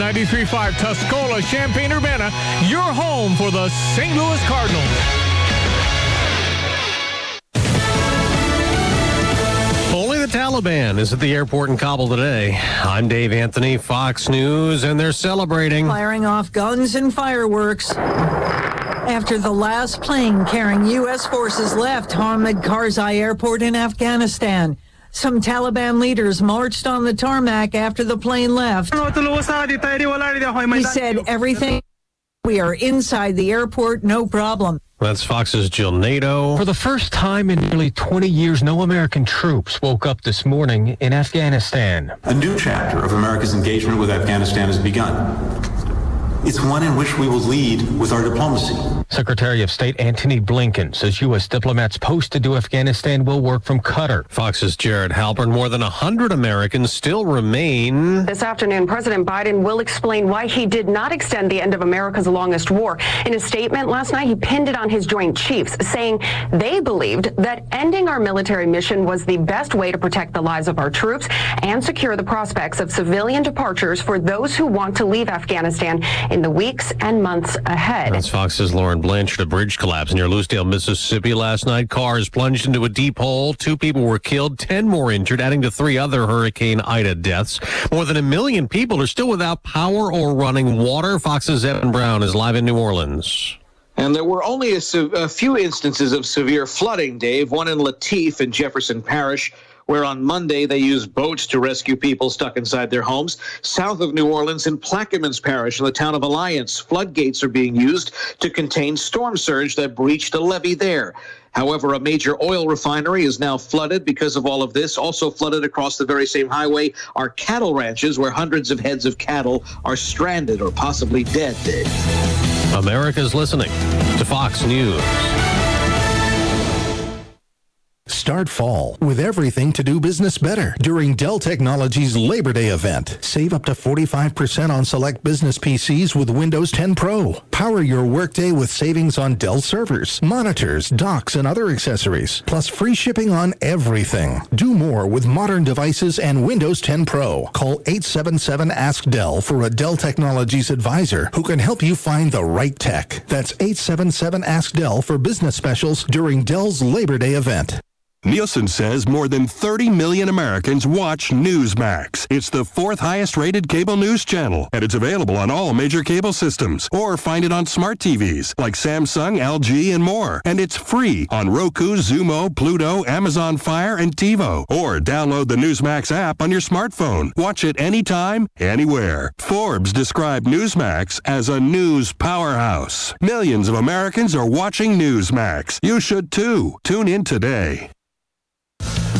93.5 Tuscola, Champaign-Urbana, your home for the St. Louis Cardinals. Only the Taliban is at the airport in Kabul today. I'm Dave Anthony, Fox News, and they're celebrating. Firing off guns and fireworks. After the last plane carrying U.S. forces left Hamid Karzai Airport in Afghanistan, some Taliban leaders marched on the tarmac after the plane left. He said everything. We are inside the airport, no problem. That's Fox's Jill Nato. For the first time in nearly 20 years, no American troops woke up this morning in Afghanistan. A new chapter of America's engagement with Afghanistan has begun. It's one in which we will lead with our diplomacy. Secretary of State Antony Blinken says U.S. diplomats posted to Afghanistan will work from Qatar. Fox's Jared Halpern. More than 100 Americans still remain. This afternoon, President Biden will explain why he did not extend the end of America's longest war. In a statement last night, he pinned it on his Joint Chiefs, saying they believed that ending our military mission was the best way to protect the lives of our troops and secure the prospects of civilian departures for those who want to leave Afghanistan in the weeks and months ahead. That's Fox's Lauren Blanchard. A bridge collapse near Lucedale, Mississippi last night. Cars plunged into a deep hole. Two people were killed, 10 more injured, adding to three other Hurricane Ida deaths. More than a million people are still without power or running water. Fox's Evan Brown is live in New Orleans. And there were only a, a, few instances of severe flooding, Dave, one in Latif in Jefferson Parish where on Monday they used boats to rescue people stuck inside their homes. South of New Orleans in Plaquemines Parish in the town of Alliance, floodgates are being used to contain storm surge that breached a levee there. However, a major oil refinery is now flooded because of all of this. Also flooded across the very same highway are cattle ranches where hundreds of heads of cattle are stranded or possibly dead. America's listening to Fox News. Start fall with everything to do business better during Dell Technologies Labor Day event. Save up to 45% on select business PCs with Windows 10 Pro. Power your workday with savings on Dell servers, monitors, docks, and other accessories. Plus free shipping on everything. Do more with modern devices and Windows 10 Pro. Call 877 Ask Dell for a Dell Technologies advisor who can help you find the right tech. That's 877 Ask Dell for business specials during Dell's Labor Day event. Nielsen says more than 30 million Americans watch Newsmax. It's the fourth highest rated cable news channel, and it's available on all major cable systems. Or find it on smart TVs like Samsung, LG, and more. And it's free on Roku, Xumo, Pluto, Amazon Fire, and TiVo. Or download the Newsmax app on your smartphone. Watch it anytime, anywhere. Forbes described Newsmax as a news powerhouse. Millions of Americans are watching Newsmax. You should too. Tune in today.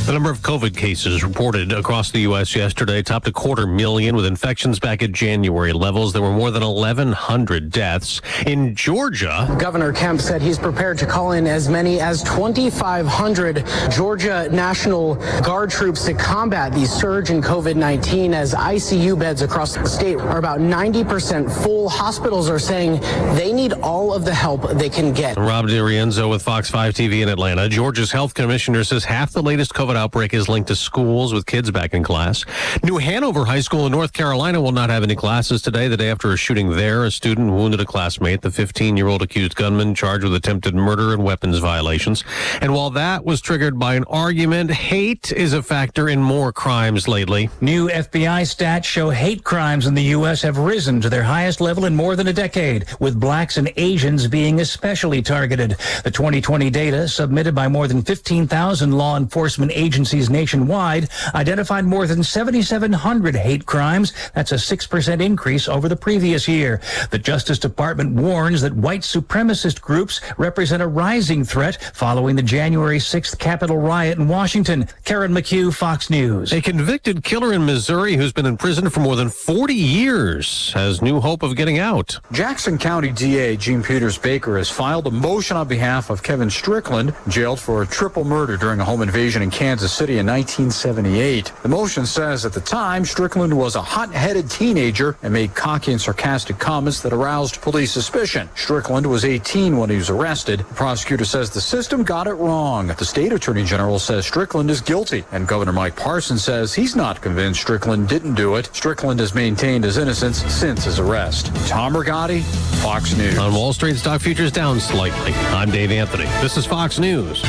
The number of COVID cases reported across the U.S. yesterday topped a quarter million with infections back at January levels. There were more than 1,100 deaths. In Georgia, Governor Kemp said he's prepared to call in as many as 2,500 Georgia National Guard troops to combat the surge in COVID 19 as ICU beds across the state are about 90% full. Hospitals are saying they need all of the help they can get. Rob DiRienzo with Fox 5 TV in Atlanta. Georgia's health commissioner says half the latest COVID outbreak is linked to schools with kids back in class. New Hanover High School in North Carolina will not have any classes today. The day after a shooting there, a student wounded a classmate. The 15 year old accused gunman charged with attempted murder and weapons violations. And while that was triggered by an argument, hate is a factor in more crimes lately. New FBI stats show hate crimes in the U.S. have risen to their highest level in more than a decade, with blacks and Asians being especially targeted. The 2020 data submitted by more than 15,000 law enforcement agencies nationwide identified more than 7,700 hate crimes. That's a 6% increase over the previous year. The Justice Department warns that white supremacist groups represent a rising threat following the January 6th Capitol riot in Washington. Karen McHugh, Fox News. A convicted killer in Missouri who's been in prison for more than 40 years has new hope of getting out. Jackson County DA Jean Peters Baker has filed a motion on behalf of Kevin Strickland, jailed for a triple murder during a home invasion in Kansas Kansas City in 1978. The motion says at the time, Strickland was a hot-headed teenager and made cocky and sarcastic comments that aroused police suspicion. Strickland was 18 when he was arrested. The prosecutor says the system got it wrong. The state attorney general says Strickland is guilty, and Governor Mike Parson says he's not convinced Strickland didn't do it. Strickland has maintained his innocence since his arrest. Tom Rigotti, Fox News. On Wall Street, stock futures down slightly. I'm Dave Anthony. This is Fox News.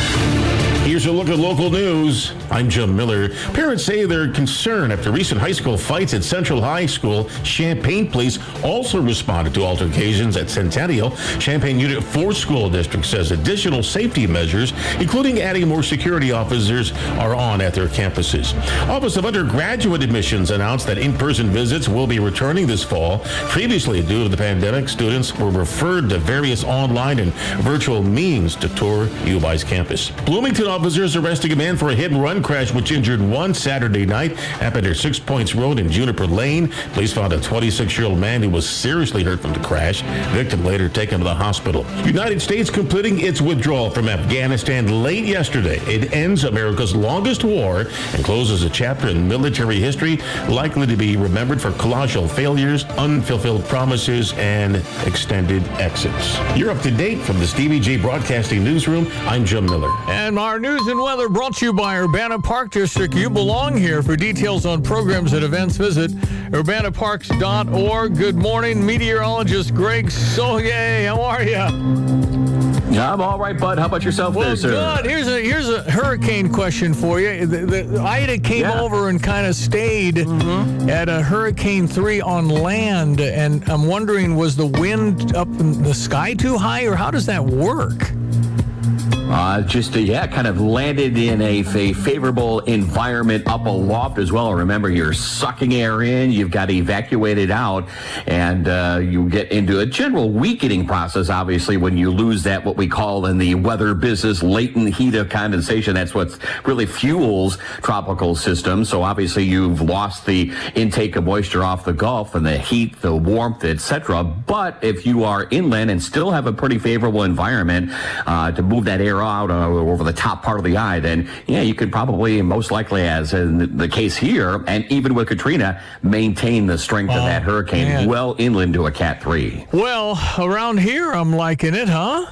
Here's a look at local news. I'm Jim Miller. Parents say they're concerned after recent high school fights at Central High School. Champaign Police also responded to altercations at Centennial. Champaign Unit 4 School District says additional safety measures, including adding more security officers, are on at their campuses. Office of Undergraduate Admissions announced that in-person visits will be returning this fall. Previously, due to the pandemic, students were referred to various online and virtual means to tour U of I's campus. Bloomington officers arresting a man for a hit and run crash which injured one Saturday night. Happened at Six Points Road in Juniper Lane. Police found a 26-year-old man who was seriously hurt from the crash. Victim later taken to the hospital. United States completing its withdrawal from Afghanistan late yesterday. It ends America's longest war and closes a chapter in military history likely to be remembered for colossal failures, unfulfilled promises, and extended exits. You're up to date from the Stevie Jay Broadcasting Newsroom. I'm Jim Miller. And our news and weather brought to you by Urbana Park District. You belong here. For details on programs and events, visit urbanaparks.org. Good morning, meteorologist Greg Soulje. How are you? I'm all right, bud. How about yourself well, there, sir? Good. Here's a here's a hurricane question for you. The, the Ida came Yeah. over and kind of stayed mm-hmm. at a Hurricane Three on land, and I'm wondering, was the wind up in the sky too high, or how does that work? Uh, just, uh, yeah, kind of landed in a, a favorable environment up aloft as well. Remember, you're sucking air in, you've got to evacuate it out, and uh, you get into a general weakening process, obviously, when you lose that, what we call in the weather business, latent heat of condensation. That's what really fuels tropical systems. So obviously, you've lost the intake of moisture off the Gulf and the heat, the warmth, etc. But if you are inland and still have a pretty favorable environment uh, to move that air out uh, over the top part of the eye, then yeah, you could probably, most likely, as in the case here, and even with Katrina, maintain the strength of Oh, that hurricane man. well inland to a Cat Three. Well, around here, I'm liking it, huh?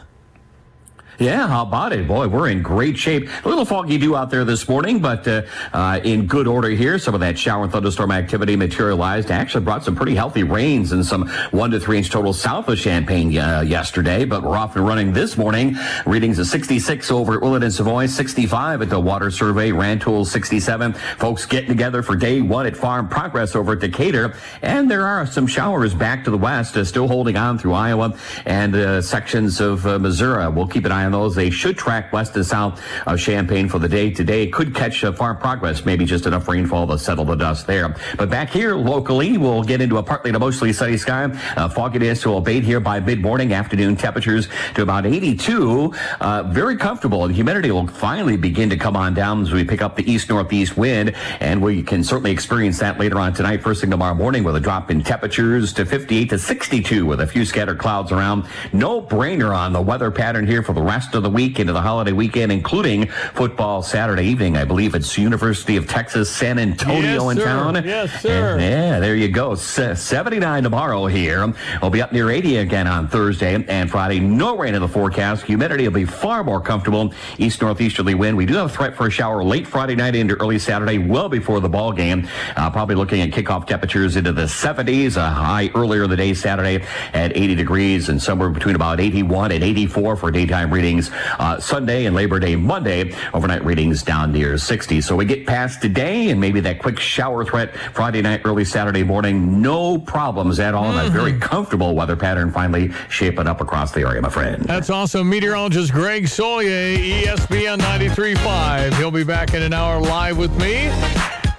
Yeah, how about it? Boy, we're in great shape. A little foggy dew out there this morning, but uh, uh, in good order here. Some of that shower and thunderstorm activity materialized. Actually brought some pretty healthy rains and some one to three inch total south of Champaign uh, yesterday, but we're off and running this morning. Readings of 66 over at Willard and Savoy, 65 at the Water Survey, Rantoul 67. Folks getting together for day one at Farm Progress over at Decatur. And there are some showers back to the west, uh, still holding on through Iowa and uh, sections of uh, Missouri. We'll keep an eye those. They should track west and south of Champaign for the day today. Could catch Farm Progress, maybe just enough rainfall to settle the dust there. But back here locally, we'll get into a partly to mostly sunny sky. Uh, fogginess will abate here by mid-morning. Afternoon temperatures to about 82. Uh, very comfortable. And humidity will finally begin to come on down as we pick up the east-northeast wind. And we can certainly experience that later on tonight, first thing tomorrow morning with a drop in temperatures to 58 to 62 with a few scattered clouds around. No brainer on the weather pattern here for the rest of the week into the holiday weekend, including football Saturday evening. I believe it's University of Texas San Antonio Yes, in sir. town. Yes, sir. And yeah, there you go. Se- 79 tomorrow here. We'll be up near 80 again on Thursday and Friday. No rain in the forecast. Humidity will be far more comfortable. East northeasterly wind. We do have a threat for a shower late Friday night into early Saturday, well before the ball game. Uh, probably looking at kickoff temperatures into the 70s. A high earlier in the day Saturday at 80 degrees and somewhere between about 81 and 84 for daytime readings. Uh, Sunday and Labor Day Monday, overnight readings down near 60. So we get past today and maybe that quick shower threat Friday night, early Saturday morning. No problems at all. And a very comfortable weather pattern finally shaping up across the area, my friend. That's awesome. Meteorologist Greg Soulje, ESPN 93.5. He'll be back in an hour live with me.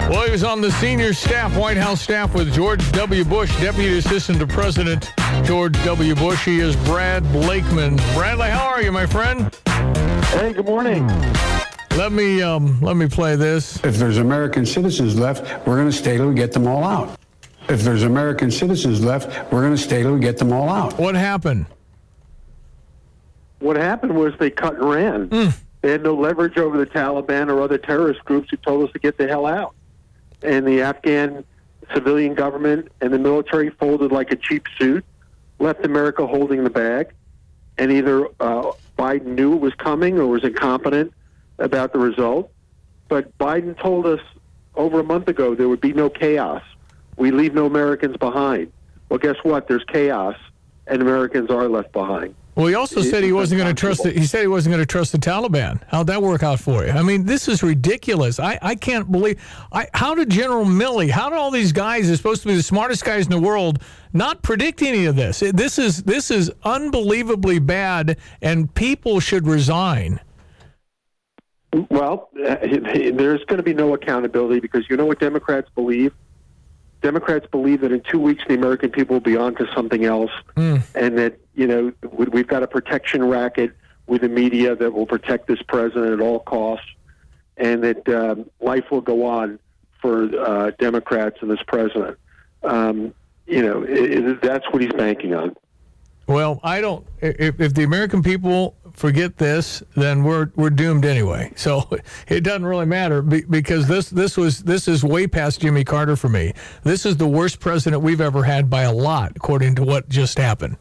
Well, he was on the senior staff, White House staff with George W. Bush, Deputy Assistant to President George W. Bush. He is Brad Blakeman. Bradley, how are you, my friend? Hey, good morning. Let me um, let me play this. If there's American citizens left, we're going to stay till we get them all out. If there's American citizens left, we're going to stay till we get them all out. What happened? What happened was they cut and ran. They had no leverage over the Taliban or other terrorist groups who told us to get the hell out. And the Afghan civilian government and the military folded like a cheap suit, left America holding the bag, and either uh, Biden knew it was coming or was incompetent about the result. But Biden told us over a month ago there would be no chaos. We leave no Americans behind. Well, guess what? There's chaos, and Americans are left behind. Well, he also said he wasn't going to trust. The, he said he wasn't going to trust the Taliban. How'd that work out for you? I mean, this is ridiculous. I, I can't believe. I, how did General Milley? How did all these guys, who are supposed to be the smartest guys in the world, not predict any of this? This is this is unbelievably bad, and people should resign. Well, there's going to be no accountability because you know what Democrats believe. Democrats believe that in two weeks the American people will be on to something else, mm. and that you know we've got a protection racket with the media that will protect this president at all costs, and that um, life will go on for uh, Democrats and this president. Um, you know, it, it, that's what he's banking on. Well, I don't. If, if the American people forget this, then we're we're doomed anyway. So it doesn't really matter because this this was this is way past Jimmy Carter for me. This is the worst president we've ever had by a lot, according to what just happened.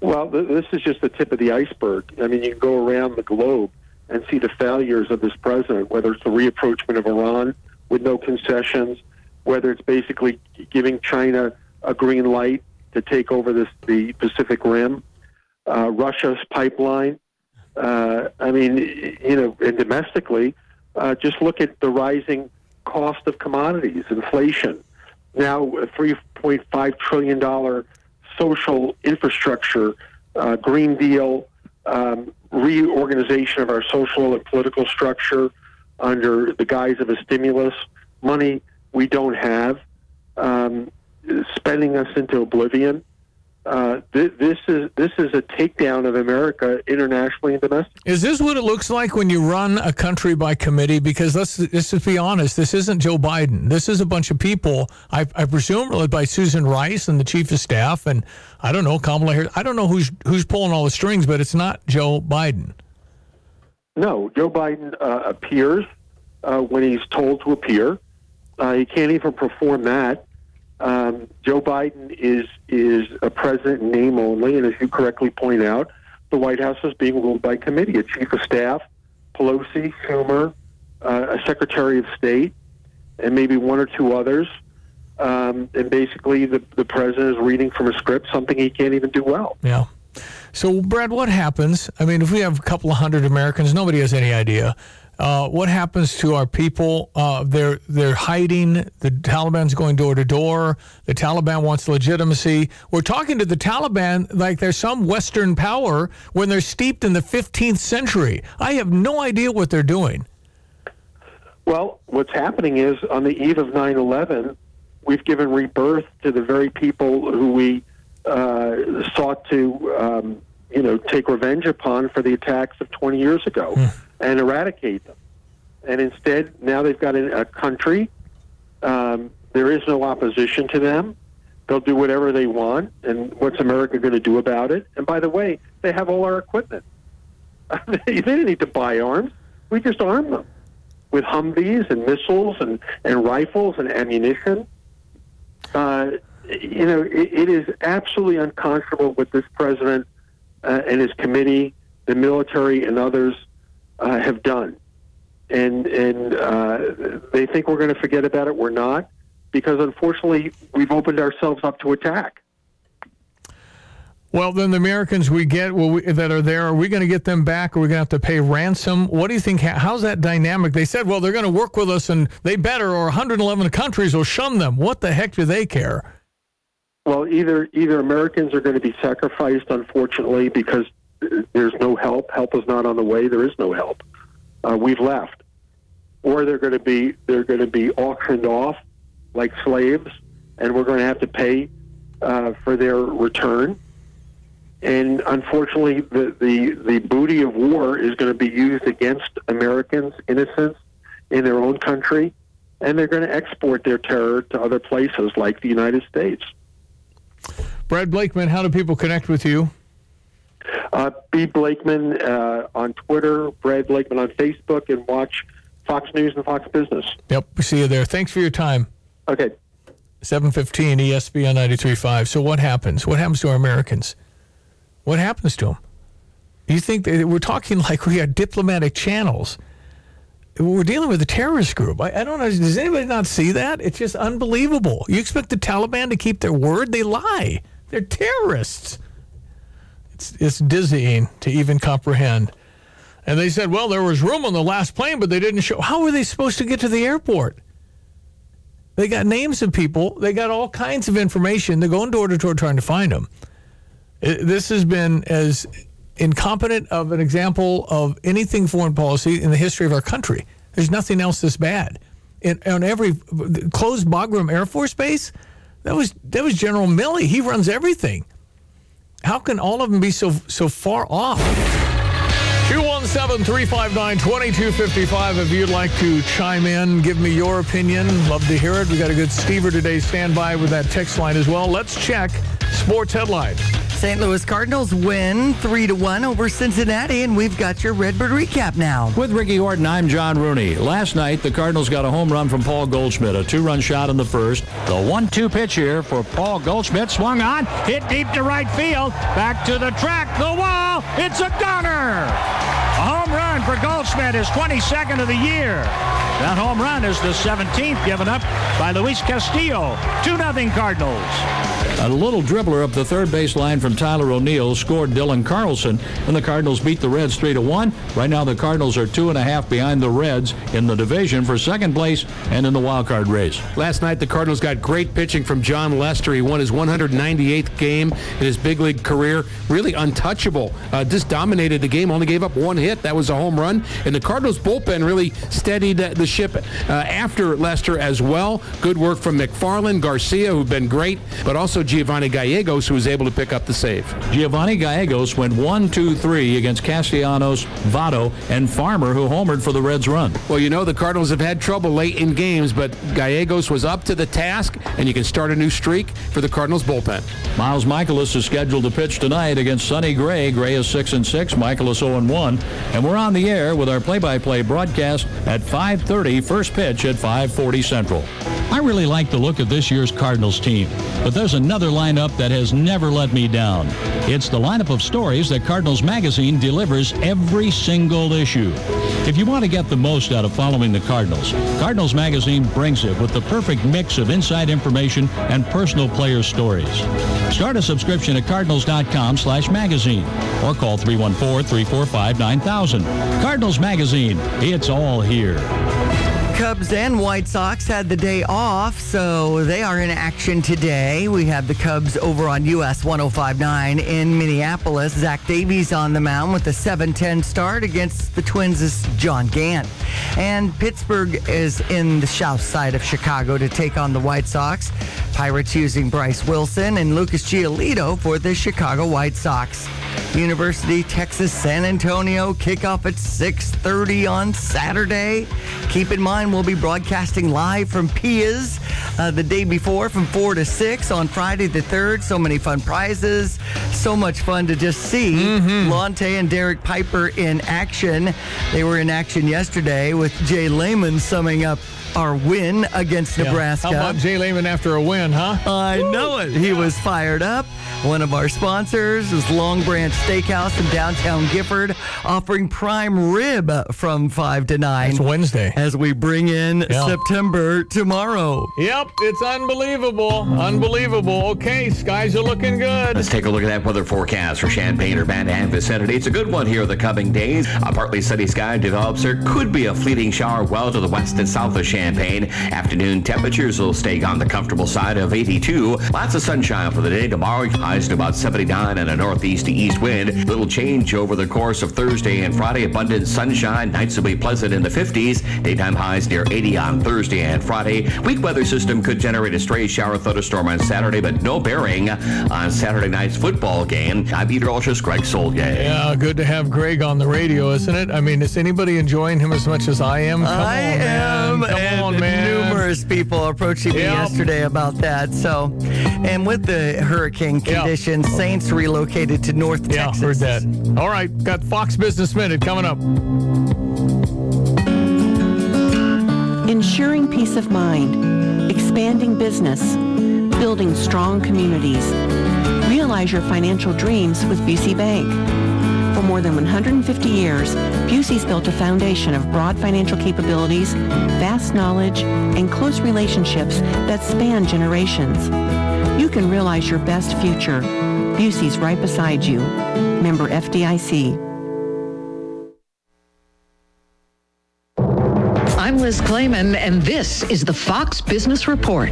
Well, this is just the tip of the iceberg. I mean, you can go around the globe and see the failures of this president, whether it's the reapproachment of Iran with no concessions, whether it's basically giving China a green light to take over this, the Pacific Rim, uh, Russia's pipeline. Uh, I mean, you know, and domestically, uh, just look at the rising cost of commodities, inflation. Now, a $3.5 trillion social infrastructure, uh, Green Deal, um, reorganization of our social and political structure under the guise of a stimulus, money we don't have. Um, spending us into oblivion. Uh, th- this is this is a takedown of America internationally and domestically. Is this what it looks like when you run a country by committee? Because let's let's just be honest, this isn't Joe Biden. This is a bunch of people. I, I presume led by Susan Rice and the chief of staff, and I don't know Kamala Harris. I don't know who's who's pulling all the strings, but it's not Joe Biden. No, Joe Biden uh, appears uh, when he's told to appear. Uh, he can't even perform that. Um, Joe Biden is is a president in name only, and as you correctly point out, the White House is being ruled by committee. A chief of staff, Pelosi, Schumer, uh, a Secretary of State, and maybe one or two others. Um, and basically, the the president is reading from a script, something he can't even do well. Yeah. So, Brad, what happens? I mean, if we have a couple of hundred Americans, nobody has any idea. Uh, what happens to our people? Uh, they're they're hiding. The Taliban's going door to door. The Taliban wants legitimacy. We're talking to the Taliban like they're some Western power when they're steeped in the 15th century. I have no idea what they're doing. Well, what's happening is on the eve of 9/11, we've given rebirth to the very people who we uh, sought to, um, you know, take revenge upon for the attacks of 20 years ago. Hmm and eradicate them. And instead, now they've got a, country. Um, there is no opposition to them. They'll do whatever they want. And what's America going to do about it? And by the way, they have all our equipment. they didn't need to buy arms. We just armed them with Humvees and missiles and, and rifles and ammunition. Uh, you know, it, it is absolutely unconscionable what this president uh, and his committee, the military, and others uh, have done. And, and uh, they think we're going to forget about it. We're not, because unfortunately, we've opened ourselves up to attack. Well, then the Americans we get we, that are there, are we going to get them back? Are we going to have to pay ransom? What do you think? How's that dynamic? They said, well, they're going to work with us, and they better, or 111 countries will shun them. What the heck do they care? Well, either either Americans are going to be sacrificed, unfortunately, because there's no help. Help is not on the way. There is no help. Uh, we've left, or they're going to be they're going to be auctioned off like slaves, and we're going to have to pay uh, for their return. And unfortunately, the, the the booty of war is going to be used against Americans, innocents in their own country, and they're going to export their terror to other places like the United States. Brad Blakeman, how do people connect with you? Uh, B. Blakeman uh, on Twitter, Brad Blakeman on Facebook, and watch Fox News and Fox Business. Yep, we see you there. Thanks for your time. Okay. 715 ESPN 93.5. So what happens? What happens to our Americans? What happens to them? You think that we're talking like we are diplomatic channels? We're dealing with a terrorist group. I, I don't know. Does anybody not see that? It's just unbelievable. You expect the Taliban to keep their word? They lie. They're terrorists. It's, it's dizzying to even comprehend. And they said, well, there was room on the last plane, but they didn't show. How were they supposed to get to the airport? They got names of people. They got all kinds of information. They're going door to door trying to find them. It, this has been as incompetent of an example of anything foreign policy in the history of our country. There's nothing else this bad. In, on every closed Bagram Air Force Base, that was that was General Milley. He runs everything. How can all of them be so so far off? 217-359-2255 if you'd like to chime in, give me your opinion. Love to hear it. We got a good Stever today. Stand by with that text line as well. Let's check sports headlines. St. Louis Cardinals win 3 to 1 over Cincinnati, and we've got your Redbird recap now. With Ricky Horton, I'm John Rooney. Last night, the Cardinals got a home run from Paul Goldschmidt, a two run shot in the first. The 1 2 pitch here for Paul Goldschmidt swung on, hit deep to right field, back to the track, the wall. It's a gunner. Home run for Goldschmidt, his 22nd of the year. That home run is the 17th given up by Luis Castillo. 2 0 Cardinals. A little dribbler up the third base line from Tyler O'Neill scored Dylan Carlson, and the Cardinals beat the Reds 3-1. Right now, the Cardinals are two and a half behind the Reds in the division for second place and in the wild card race. Last night, the Cardinals got great pitching from Jon Lester. He won his 198th game in his big league career. Really untouchable. Uh, just dominated the game, only gave up one hit. That was a home run. And the Cardinals bullpen really steadied the ship uh, after Lester as well. Good work from McFarland, Garcia, who've been great, but also Giovanni Gallegos, who was able to pick up the save. Giovanni Gallegos went 1 2 3 against Castellanos, Votto, and Farmer, who homered for the Reds' run. Well, you know, the Cardinals have had trouble late in games, but Gallegos was up to the task, and you can start a new streak for the Cardinals bullpen. Miles Mikolas is scheduled to pitch tonight against Sonny Gray. Gray is 6 and 6, Mikolas 0 and 1. And we're on the air with our play by play broadcast at 5.30, first pitch at 5.40 Central. I really like the look of this year's Cardinals team, but there's another lineup that has never let me down. It's the lineup of stories that Cardinals Magazine delivers every single issue. If you want to get the most out of following the Cardinals, Cardinals Magazine brings it with the perfect mix of inside information and personal player stories. Start a subscription at cardinals.com slash magazine or call 314-345-9000. Cardinals Magazine, it's all here. Cubs and White Sox had the day off, so they are in action today. We have the Cubs over on US 1059 in Minneapolis. Zach Davies on the mound with a 7-10 start against the Twins' John Gant. And Pittsburgh is in the south side of Chicago to take on the White Sox. Pirates using Bryce Wilson and Lucas Giolito for the Chicago White Sox. University, Texas, San Antonio, kickoff at 6.30 on Saturday. Keep in mind, we'll be broadcasting live from Pia's uh, the day before from 4 to 6 on Friday the 3rd. So many fun prizes. So much fun to just see mm-hmm. Lonte and Derek Piper in action. They were in action yesterday with Jay Lehman summing up our win against yeah. Nebraska. How about Jay Lehman after a win, huh? I Woo! know it. He was fired up. One of our sponsors is Long Branch Steakhouse in downtown Gifford, offering prime rib from 5 to 9. It's Wednesday. As we bring in yeah. September tomorrow. Yep, it's unbelievable. Unbelievable. Okay, skies are looking good. Let's take a look at that weather forecast for Champaign or Van Ham vicinity. It's a good one here the coming days. A partly sunny sky develops. There could be a fleeting shower well to the west and south of Champaign. Afternoon temperatures will stay on the comfortable side of 82. Lots of sunshine for the day tomorrow. Highs to about 79 and a northeast to east wind. Little change over the course of Thursday and Friday. Abundant sunshine. Nights will be pleasant in the 50s. Daytime highs near 80 on Thursday and Friday. Weak weather system could generate a stray shower thunderstorm on Saturday, but no bearing on Saturday night's football game. I'm meteorologist Greg Soulje. Yeah, good to have Greg on the radio, isn't it? I mean, is anybody enjoying him as much as I am? Come I on, am. Man. On, man. numerous people approaching me yesterday about that. So, and with the hurricane conditions, Saints relocated to North Yeah, Texas. heard that. All right, got Fox Business Minute coming up. Ensuring peace of mind, expanding business, building strong communities. Realize your financial dreams with Busey Bank. For more than 150 years, Busey's built a foundation of broad financial capabilities, vast knowledge, and close relationships that span generations. You can realize your best future. Busey's right beside you. Member FDIC. I'm Liz Claman, and this is the Fox Business Report.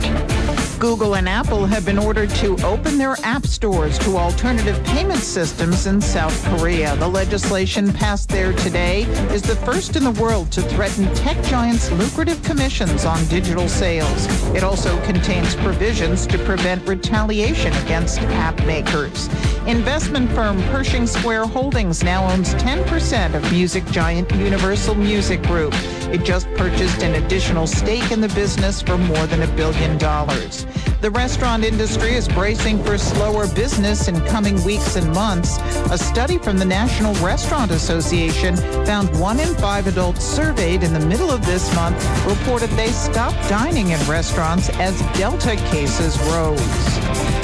Google and Apple have been ordered to open their app stores to alternative payment systems in South Korea. The legislation passed there today is the first in the world to threaten tech giants' lucrative commissions on digital sales. It also contains provisions to prevent retaliation against app makers. Investment firm Pershing Square Holdings now owns 10% of music giant Universal Music Group. It just purchased an additional stake in the business for more than a billion dollars. The restaurant industry is bracing for slower business in coming weeks and months. A study from the National Restaurant Association found one in five adults surveyed in the middle of this month reported they stopped dining in restaurants as Delta cases rose.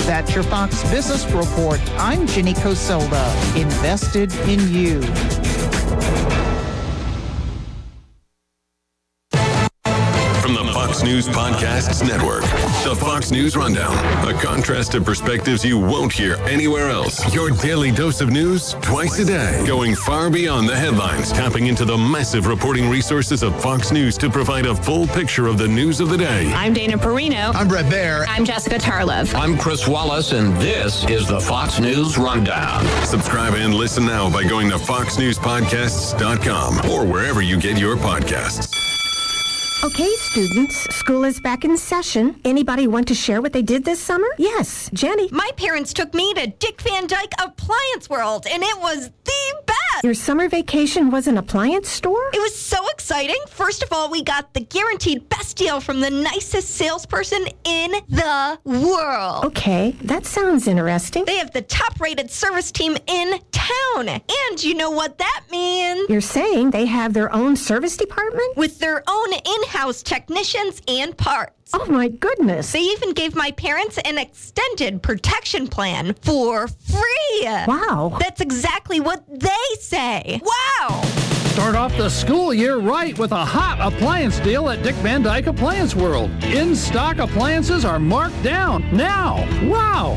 That's your Fox Business Report. I'm Ginny Coselda, invested in you. Fox News Podcasts Network, the Fox News Rundown, a contrast of perspectives you won't hear anywhere else. Your daily dose of news twice a day, going far beyond the headlines, tapping into the massive reporting resources of Fox News to provide a full picture of the news of the day. I'm Dana Perino. I'm Bret Baier. I'm Jessica Tarlov. I'm Chris Wallace, and this is the Fox News Rundown. Subscribe and listen now by going to foxnewspodcasts.com or wherever you get your podcasts. Okay, students, school is back in session. Anybody want to share what they did this summer? Yes, Jenny. My parents took me to Dick Van Dyke Appliance World, and it was the best. Your summer vacation was an appliance store? It was so exciting. First of all, we got the guaranteed best deal from the nicest salesperson in the world. Okay, that sounds interesting. They have the top rated service team in town. And you know what that means? You're saying they have their own service department? With their own in house technicians and parts. Oh my goodness. They even gave my parents an extended protection plan for free. Wow. That's exactly what they say. Wow. Start off the school year right with a hot appliance deal at Dick Van Dyke Appliance World. In stock appliances are marked down now. Wow.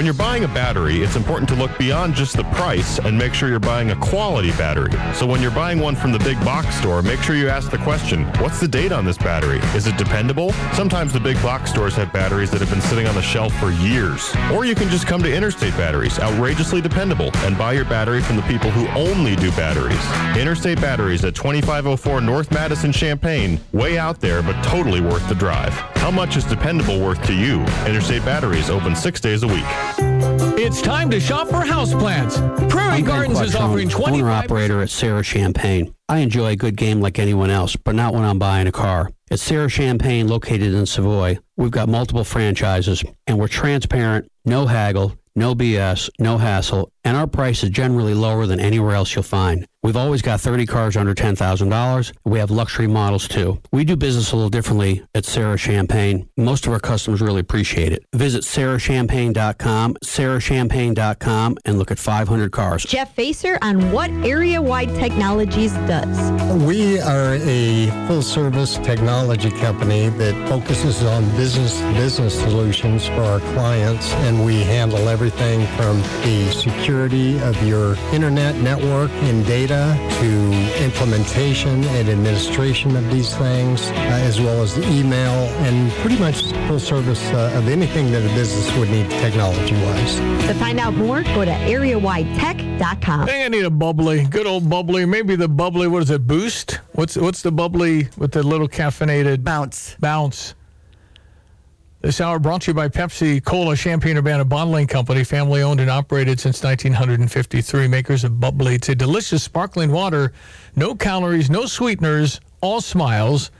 When you're buying a battery, it's important to look beyond just the price and make sure you're buying a quality battery. So when you're buying one from the big box store, make sure you ask the question, what's the date on this battery? Is it dependable? Sometimes the big box stores have batteries that have been sitting on the shelf for years. Or you can just come to Interstate Batteries, outrageously dependable, and buy your battery from the people who only do batteries. Interstate Batteries at 2504 North Madison Champaign, way out there, but totally worth the drive. How much is dependable worth to you? Interstate Batteries open six days a week. It's time to shop for houseplants. Prairie I'm Gardens is offering 20 owner operator at Sarah Champagne. I enjoy a good game like anyone else, but not when I'm buying a car. At Sarah Champagne, located in Savoy, we've got multiple franchises, and we're transparent, no haggle, no BS, no hassle, and our price is generally lower than anywhere else you'll find. We've always got 30 cars under $10,000. We have luxury models too. We do business a little differently at Sarah Champagne. Most of our customers really appreciate it. Visit sarahchampagne.com, sarahchampagne.com, and look at 500 cars. Jeff Facer on what Area Wide Technologies does. We are a full service technology company that focuses on business business solutions for our clients, and we handle everything from the security security of your internet network and data to implementation and administration of these things, uh, as well as the email and pretty much full service uh, of anything that a business would need technology-wise. To find out more, go to areawidetech.com. I think I need a bubbly, good old bubbly. Maybe the bubbly. What is it? Boost. What's what's the bubbly with the little caffeinated bounce? Bounce. This hour brought to you by Pepsi Cola Champaign Urbana Bottling Company, family owned and operated since 1953. Makers of bubly. It's a delicious sparkling water, no calories, no sweeteners, all smiles.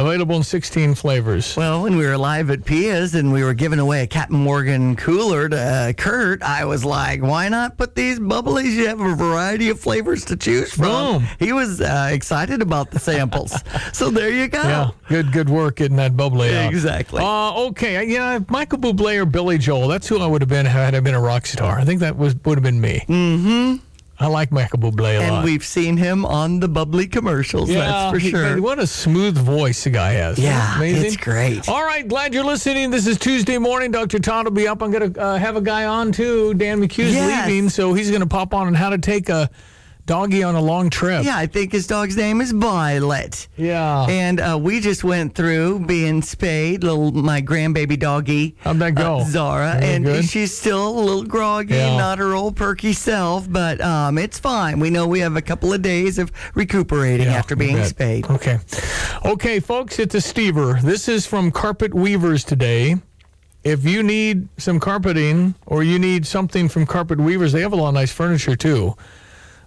Available in 16 flavors. Well, when we were live at Pia's and we were giving away a Captain Morgan cooler to uh, Kurt, I was like, why not put these bubblies? You have a variety of flavors to choose from. Boom. He was uh, excited about the samples. so there you go. Yeah, good good work getting that bubbly out. Exactly. Uh, okay, yeah, Michael Bublé or Billy Joel. That's who I would have been had I been a rock star. I think that was would have been me. Mm-hmm. I like Michael Bublé a And lot. we've seen him on the bubbly commercials, that's for he- sure. what a smooth voice the guy has. Yeah, Amazing. it's great. All right, glad you're listening. This is Tuesday morning. Dr. Todd will be up. I'm going to uh, have a guy on too. Dan McCue's Yes. leaving, so he's going to pop on on how to take a doggy on a long trip. Yeah, I think his dog's name is Violet. Yeah. And uh, we just went through being spayed, little my grandbaby doggy. How'd that go? uh, Zara, and good? she's still a little groggy, Yeah. not her old perky self, but um, it's fine. We know we have a couple of days of recuperating Yeah, after being spayed. Okay. Okay, folks, it's a Stever. This is from Carpet Weavers today. If you need some carpeting or you need something from Carpet Weavers, they have a lot of nice furniture too.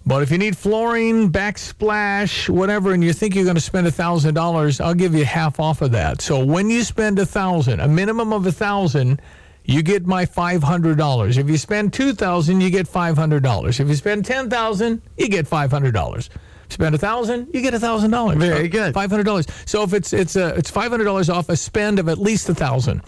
But if you need flooring, backsplash, whatever, and you think you're going to spend thousand dollars, I'll give you half off of that. So when you spend a thousand, a minimum of a thousand, you get my five hundred dollars. If you spend two thousand, you get five hundred dollars. If you spend ten thousand, you get five hundred dollars. Spend a thousand, you get a thousand dollars. Very good. Five hundred dollars. So if it's it's a it's five hundred dollars off a spend of at least a thousand.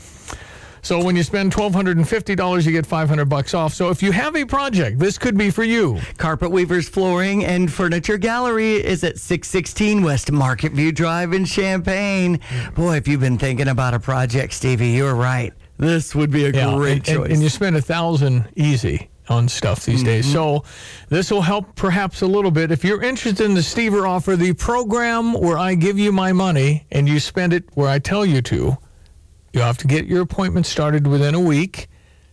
So when you spend twelve hundred and fifty dollars, you get five hundred bucks off. So if you have a project, this could be for you. Carpet Weavers Flooring and Furniture Gallery is at 616 West Market View Drive in Champaign. Boy, if you've been thinking about a project, Stevie, you're right. This would be a Yeah, great and, choice. and, and you spend a thousand easy on stuff these mm-hmm. days. So this will help perhaps a little bit. If you're interested in the Stever offer, the program where I give you my money and you spend it where I tell you to, you have to get your appointment started within a week.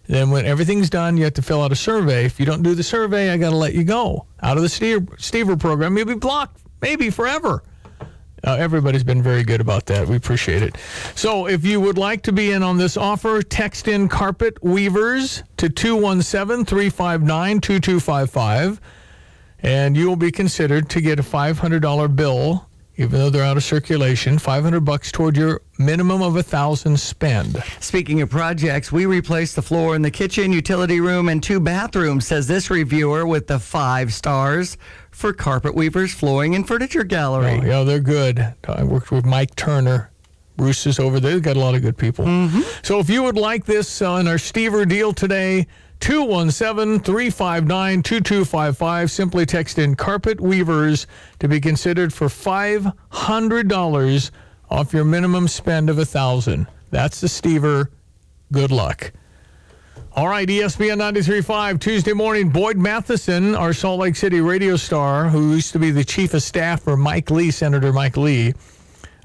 Then when everything's done, you have to fill out a survey. If you don't do the survey, I got to let you go out of the Stever, program. You'll be blocked maybe forever. Uh, everybody's been very good about that. We appreciate it. So, if you would like to be in on this offer, text in Carpet Weavers to 217 359 2255, and you will be considered to get a $500 bill, even though they're out of circulation, 500 bucks toward your minimum of a thousand spend. Speaking of projects, we replaced the floor in the kitchen, utility room, and two bathrooms, says this reviewer with the five stars for Carpet Weavers Flooring and Furniture Gallery. Oh, yeah, they're good. I worked with Mike Turner. Bruce is over there. They've got a lot of good people. Mm-hmm. So if you would like this on our Stever deal today, 217 359 2255. Simply text in Carpet Weavers to be considered for $500 off your minimum spend of 1000 That's the Stever. Good luck. All right, ESPN 93.5, Tuesday morning. Boyd Matheson, our Salt Lake City radio star, who used to be the chief of staff for Mike Lee, Senator Mike Lee.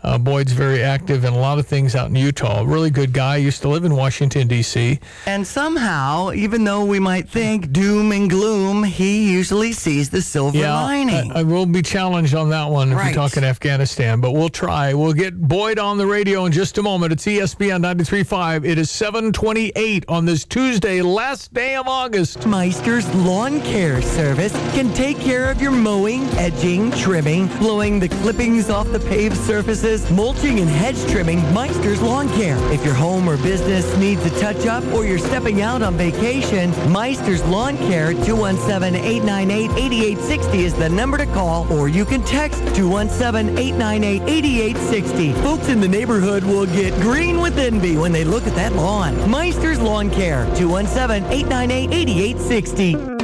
Uh, Boyd's very active in a lot of things out in Utah. Really good guy. Used to live in Washington, D.C. And somehow, even though we might think doom and gloom, he usually sees the silver lining. I, I will be challenged on that one if Right. you're talking Afghanistan, but we'll try. We'll get Boyd on the radio in just a moment. It's ESPN 93.5. It is 728 on this Tuesday, last day of August. Meister's Lawn Care Service can take care of your mowing, edging, trimming, blowing the clippings off the paved surfaces, mulching and hedge trimming. Meister's Lawn Care. If your home or business needs a touch up or you're stepping out on vacation, Meister's Lawn Care 217-898-8860 is the number to call or you can text 217-898-8860. Folks in the neighborhood will get green with envy when they look at that lawn. Meister's Lawn Care 217-898-8860.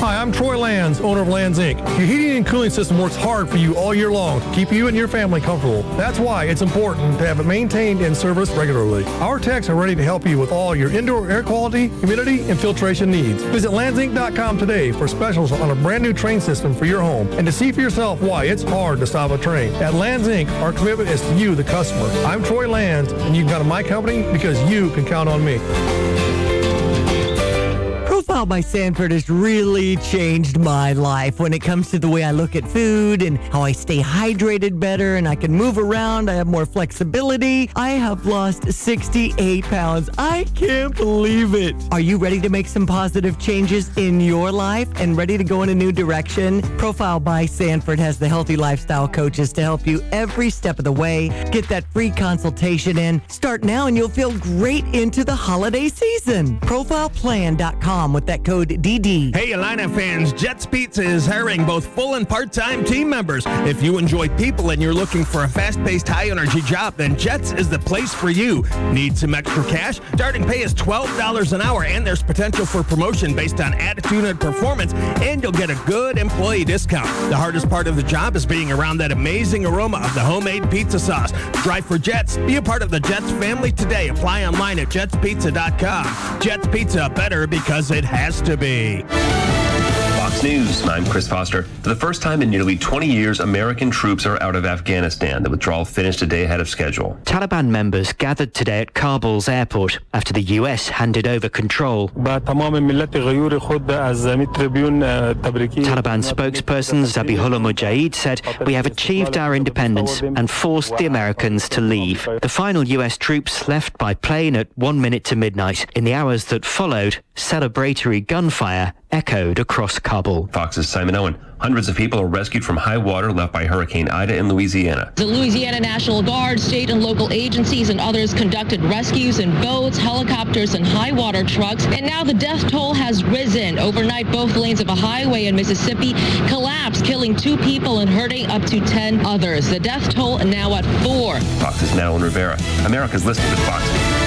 Hi, I'm Troy Lands, owner of Lands Inc. Your heating and cooling system works hard for you all year long to keep you and your family comfortable. That's why it's important to have it maintained and serviced regularly. Our techs are ready to help you with all your indoor air quality, humidity, and filtration needs. Visit landsinc.com today for specials on a brand new Trane system for your home and to see for yourself why it's hard to stop a Trane. At Lands Inc., our commitment is to you, the customer. I'm Troy Lands, and you can count on my company because you can count on me. Profile by Sanford has really changed my life when it comes to the way I look at food and how I stay hydrated better and I can move around. I have more flexibility. I have lost 68 pounds. I can't believe it. Are you ready to make some positive changes in your life and ready to go in a new direction? Profile by Sanford has the healthy lifestyle coaches to help you every step of the way. Get that free consultation in. Start now and you'll feel great into the holiday season. Profileplan.com with that code DD. Hey, Illini fans, Jets Pizza is hiring both full and part-time team members. If you enjoy people and you're looking for a fast-paced, high-energy job, then Jets is the place for you. Need some extra cash? Starting pay is $12 an hour, and there's potential for promotion based on attitude and performance, and you'll get a good employee discount. The hardest part of the job is being around that amazing aroma of the homemade pizza sauce. Drive for Jets. Be a part of the Jets family today. Apply online at jetspizza.com. Jets Pizza, better because it has to be. Fox News, I'm Chris Foster. For the first time in nearly 20 years, American troops are out of Afghanistan. The withdrawal finished a day ahead of schedule. Taliban members gathered today at Kabul's airport after the U.S. handed over control. Taliban spokesperson Zabihullah Mujahid said, We have achieved our independence and forced the Americans to leave. The final U.S. troops left by plane at one minute to midnight. In the hours that followed, celebratory gunfire echoed across Kabul. Fox's Simon Owen. Hundreds of people are rescued from high water left by Hurricane Ida in Louisiana. The Louisiana National Guard, state and local agencies, and others conducted rescues in boats, helicopters, and high water trucks. And now the death toll has risen. Overnight, both lanes of a highway in Mississippi collapsed, killing two people and hurting up to 10 others. The death toll now at four. Fox's Madeline Rivera. America's listening to Fox News.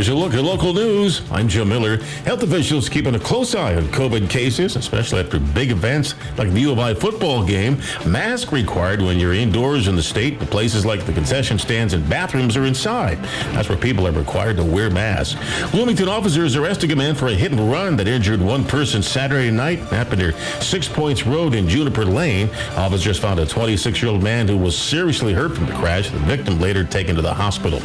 Here's a look at local news. I'm Joe Miller. Health officials keeping a close eye on COVID cases, especially after big events like the U of I football game. Mask required when you're indoors in the state, but places like the concession stands and bathrooms are inside. That's where people are required to wear masks. Bloomington officers arresting a man for a hit and run that injured one person Saturday night. Happened near Six Points Road in Juniper Lane. Officers found a 26-year-old man who was seriously hurt from the crash. The victim later taken to the hospital.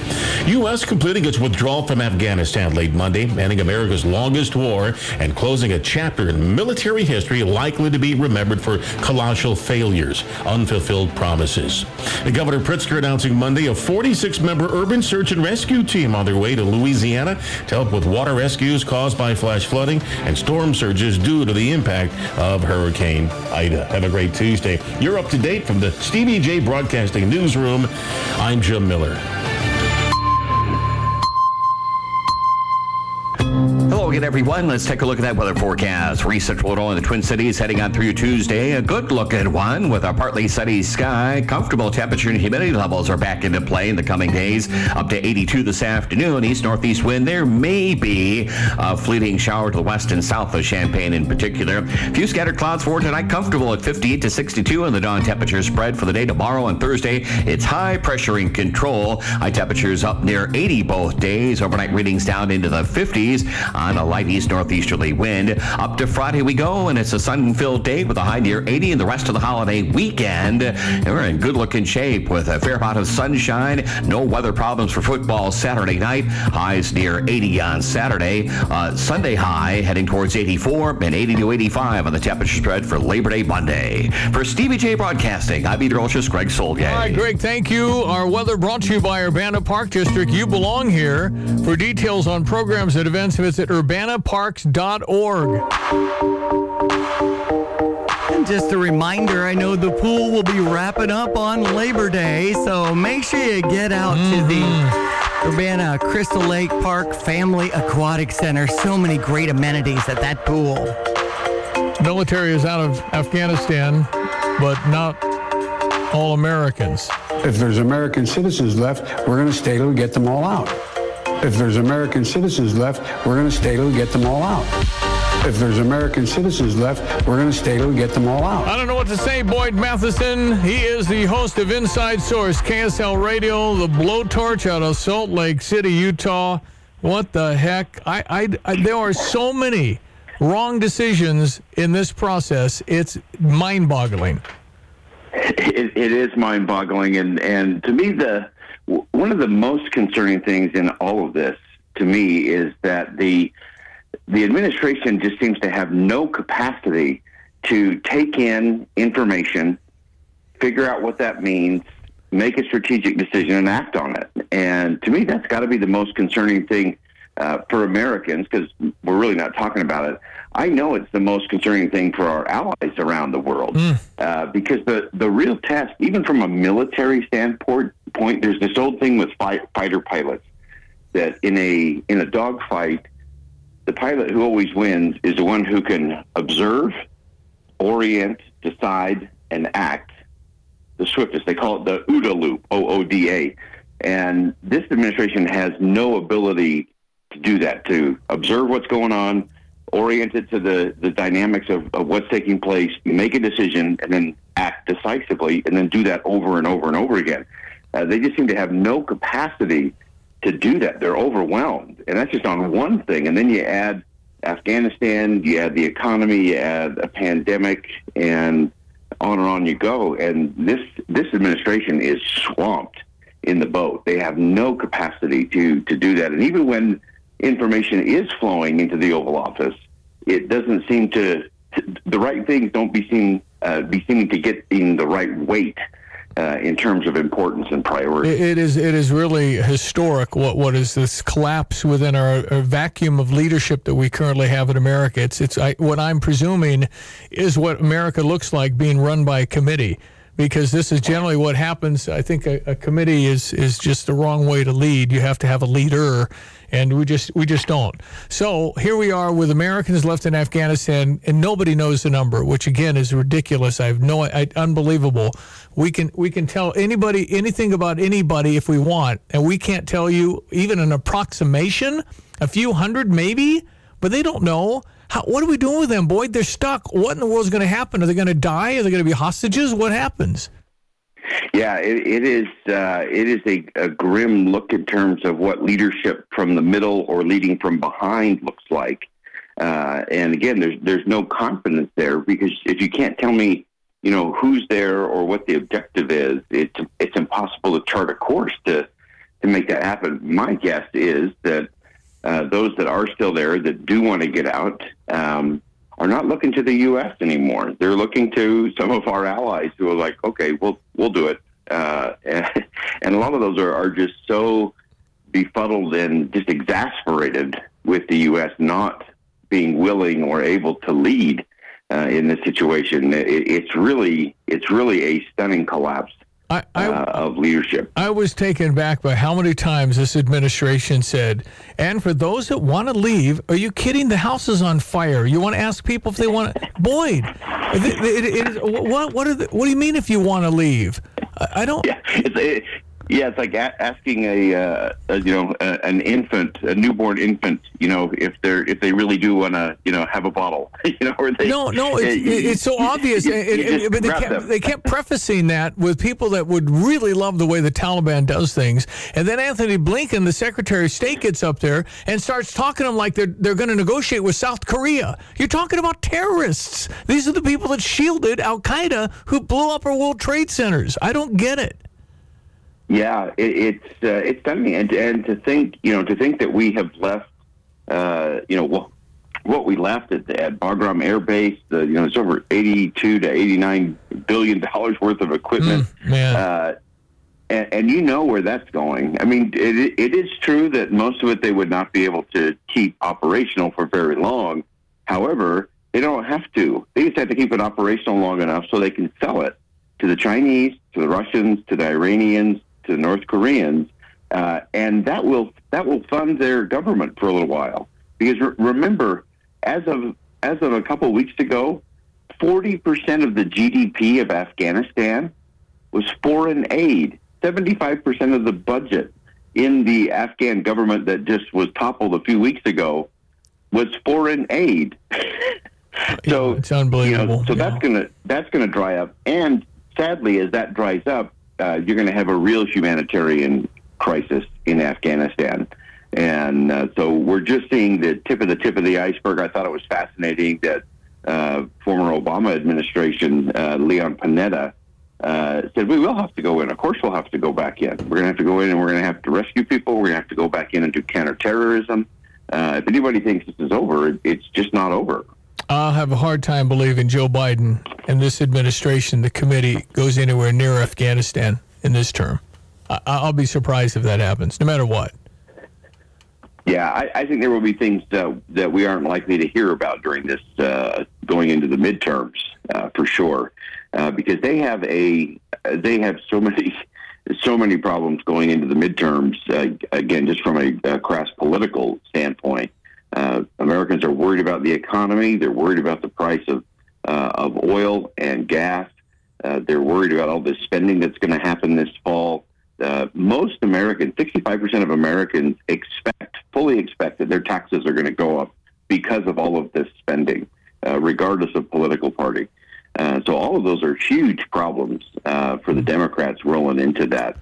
U.S. completing its withdrawal from Afghanistan late Monday, ending America's longest war and closing a chapter in military history likely to be remembered for colossal failures, unfulfilled promises. Governor Pritzker announcing Monday a 46-member urban search and rescue team on their way to Louisiana to help with water rescues caused by flash flooding and storm surges due to the impact of Hurricane Ida. Have a great Tuesday. You're up to date from the Stevie Jay Broadcasting Newsroom. I'm Jim Miller. Hello again, everyone. Let's take a look at that weather forecast. Research Central in the Twin Cities heading on through Tuesday. A good looking one with a partly sunny sky. Comfortable temperature and humidity levels are back into play in the coming days. Up to 82 this afternoon. East northeast wind. There may be a fleeting shower to the west and south of Champaign in particular. A few scattered clouds for tonight. Comfortable at 58 to 62 and the dawn temperature spread for the day tomorrow and Thursday. It's high pressure in control. High temperatures up near 80 both days. Overnight readings down into the 50s on a light east northeasterly wind. Up to Friday we go, and it's a sun-filled day with a high near 80 and the rest of the holiday weekend. And we're in good-looking shape with a fair amount of sunshine. No weather problems for football Saturday night. Highs near 80 on Saturday. Uh, Sunday high heading towards 84 and 80 to 85 on the temperature spread for Labor Day Monday. For Stevie Jay Broadcasting, I'm meteorologist Greg Soulje. All right, Greg, thank you. Our weather brought to you by Urbana Park District. You belong here. For details on programs and events, visit urbanaparks.org. And just a reminder, I know the pool will be wrapping up on Labor Day, so make sure you get out to the mm-hmm. Urbana Crystal Lake Park Family Aquatic Center. So many great amenities at that pool. Military is out of Afghanistan, but not all Americans. If there's American citizens left, we're going to stay till we get them all out. If there's American citizens left, we're going to stay till we get them all out. If there's American citizens left, we're going to stay till we get them all out. I don't know what to say, Boyd Matheson. He is the host of Inside Source, KSL Radio, the blowtorch out of Salt Lake City, Utah. What the heck? I, I, I there are so many wrong decisions in this process. It's mind-boggling. It, it is mind-boggling, and and to me, the one of the most concerning things in all of this, to me, is that the the administration just seems to have no capacity to take in information, figure out what that means, make a strategic decision, and act on it. And to me, that's got to be the most concerning thing uh, for Americans because we're really not talking about it. I know it's the most concerning thing for our allies around the world uh, because the, the real test, even from a military standpoint, point, there's this old thing with fight, fighter pilots that in a in a dogfight, the pilot who always wins is the one who can observe, orient, decide, and act the swiftest. They call it the OODA loop, O O D A. And this administration has no ability to do that, to observe what's going on, orient it to the, the dynamics of, of what's taking place, make a decision, and then act decisively, and then do that over and over and over again. Uh, they just seem to have no capacity to do that. They're overwhelmed. And that's just on one thing. And then you add Afghanistan, you add the economy, you add a pandemic, and on and on you go. And this this administration is swamped in the boat. They have no capacity to to do that. And even when information is flowing into the Oval Office, it doesn't seem to. The right things don't be seen uh, be seeming to get in the right weight uh, in terms of importance and priority. It is it is really historic. What what is this collapse within our, our vacuum of leadership that we currently have in America? It's it's I, what I'm presuming is what America looks like being run by a committee, because this is generally what happens. I think a, a committee is is just the wrong way to lead. You have to have a leader, and we just we just don't. So here we are with Americans left in Afghanistan, and nobody knows the number, which again is ridiculous. I have no, I, unbelievable. We can we can tell anybody anything about anybody if we want, and we can't tell you even an approximation, a few hundred maybe, but they don't know. How, what are we doing with them, Boyd? They're stuck. What in the world is going to happen? Are they going to die? Are they going to be hostages? What happens? Yeah, it, it is. Uh, it is a, a grim look in terms of what leadership from the middle or leading from behind looks like. Uh, and again, there's there's no confidence there because if you can't tell me, you know, who's there or what the objective is, it's it's impossible to chart a course to to make that happen. My guess is that uh, those that are still there that do want to get out um, are not looking to the U.S. anymore. They're looking to some of our allies who are like, okay, we'll we'll do it. Uh, and, and a lot of those are, are just so befuddled and just exasperated with the U.S. not being willing or able to lead uh, in this situation. It, it's really it's really a stunning collapse I, I, uh, of leadership. I was taken back by how many times this administration said, and for those that want to leave, are you kidding? The house is on fire. You want to ask people if they want to. Boyd, it, it, what, what, the, what do you mean if you want to leave? I, I don't. Yeah, it's, it, yeah, it's like a- asking a, uh, a you know a, an infant, a newborn infant, you know, if they're if they really do want to you know have a bottle, you know, or they no no it's, you- it's so obvious, you- and- you and- but they kept, them. they kept prefacing that with people that would really love the way the Taliban does things, and then Antony Blinken, the Secretary of State, gets up there and starts talking to them like they're they're going to negotiate with South Korea. You're talking about terrorists. These are the people that shielded Al Qaeda who blew up our World Trade Centers. I don't get it. Yeah, it, it's uh, it's stunning, and and to think you know to think that we have left, uh, you know what what we left at, at Bagram Air Base, the you know it's over eighty two to eighty nine billion dollars worth of equipment. man. Uh, and, and you know where that's going. I mean, it, it is true that most of it they would not be able to keep operational for very long. However, they don't have to. They just have to keep it operational long enough so they can sell it to the Chinese, to the Russians, to the Iranians, to the North Koreans, uh, and that will that will fund their government for a little while. Because re- remember, as of as of a couple weeks ago, forty percent of the GDP of Afghanistan was foreign aid. Seventy-five percent of the budget in the Afghan government that just was toppled a few weeks ago was foreign aid. so it's unbelievable. You know, so that's gonna that's gonna dry up, and sadly, as that dries up, uh, you're going to have a real humanitarian crisis in Afghanistan. And uh, so we're just seeing the tip of the tip of the iceberg. I thought it was fascinating that uh, former Obama administration, uh, Leon Panetta, uh, said, We will have to go in. Of course, we'll have to go back in. We're going to have to go in and we're going to have to rescue people. We're going to have to go back in and do counterterrorism. Uh, if anybody thinks this is over, it's just not over. I'll have a hard time believing Joe Biden and this administration, the committee, goes anywhere near Afghanistan in this term. I- I'll be surprised if that happens, no matter what. Yeah, I, I think there will be things that, that we aren't likely to hear about during this uh, going into the midterms uh, for sure, uh, because they have a they have so many so many problems going into the midterms. Uh, again, just from a, a crass political standpoint, uh, Americans are worried about the economy. They're worried about the price of uh, of oil and gas. Uh, they're worried about all the spending that's going to happen this fall. Uh, most Americans, 65% of Americans expect, fully expect that their taxes are going to go up because of all of this spending, uh, regardless of political party. Uh, so all of those are huge problems uh, for the Democrats rolling into that.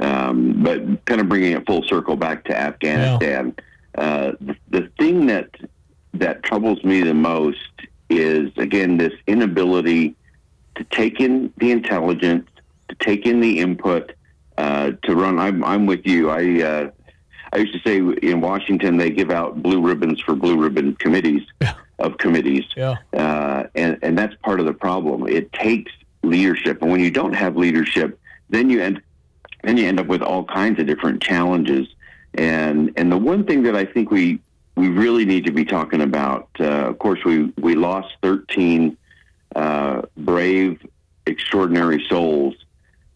Um, but kind of bringing it full circle back to Afghanistan, uh, the, the thing that that troubles me the most is again this inability to take in the intelligence, to take in the input, uh, to run. I'm I'm with you. I uh, I used to say in Washington they give out blue ribbons for blue ribbon committees of committees, Yeah. uh, and and that's part of the problem. It takes leadership, and when you don't have leadership, then you end then you end up with all kinds of different challenges. And and the one thing that I think we we really need to be talking about, uh, of course, we we lost 13 uh, brave, extraordinary souls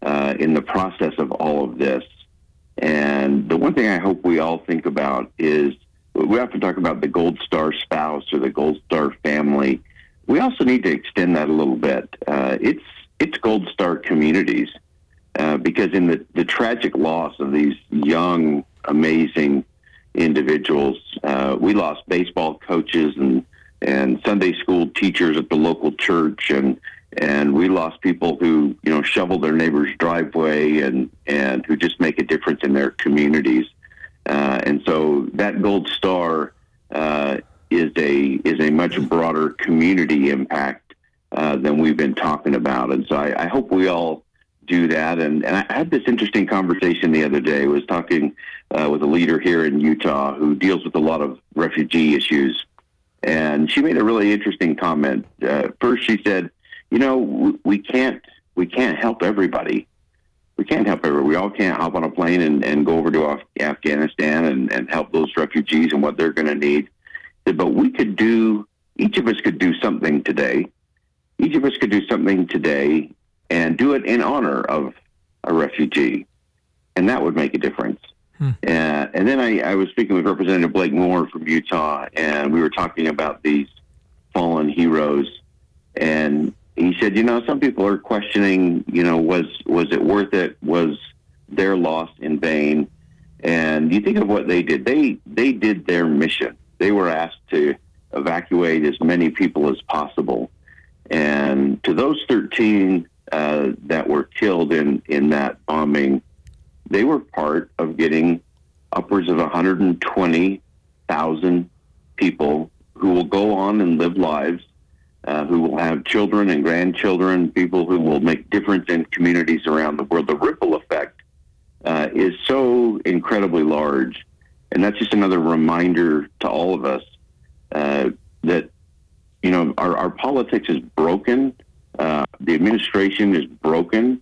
uh, in the process of all of this. And the one thing I hope we all think about is we often talk about the Gold Star spouse or the Gold Star family. We also need to extend that a little bit. Uh, it's it's Gold Star communities uh, because in the, the tragic loss of these young, amazing individuals, uh, we lost baseball coaches and and Sunday school teachers at the local church and and we lost people who you know shovel their neighbor's driveway and and who just make a difference in their communities. Uh, and so that gold star uh, is a is a much broader community impact uh, than we've been talking about. And so I, I hope we all do that. And, and I had this interesting conversation the other day. I was talking uh, with a leader here in Utah who deals with a lot of refugee issues and she made a really interesting comment. Uh, first, she said, "You know, we can't we can't help everybody. We can't help everybody. We all can't hop on a plane and, and go over to Af- Afghanistan and, and help those refugees and what they're going to need. But we could do. Each of us could do something today. Each of us could do something today and do it in honor of a refugee, and that would make a difference." Uh, and then I, I was speaking with Representative Blake Moore from Utah, and we were talking about these fallen heroes. And he said, you know, some people are questioning, you know, was was it worth it? Was their loss in vain? And you think of what they did. They they did their mission. They were asked to evacuate as many people as possible. And to those 13 uh, that were killed in, in that bombing, they were part of getting upwards of 120,000 people who will go on and live lives, uh, who will have children and grandchildren, people who will make difference in communities around the world. The ripple effect uh, is so incredibly large, and that's just another reminder to all of us uh, that you know our, our politics is broken, uh, the administration is broken,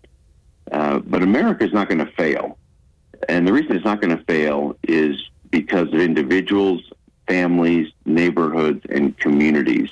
uh, but America is not going to fail. And the reason it's not going to fail is because of individuals, families, neighborhoods, and communities.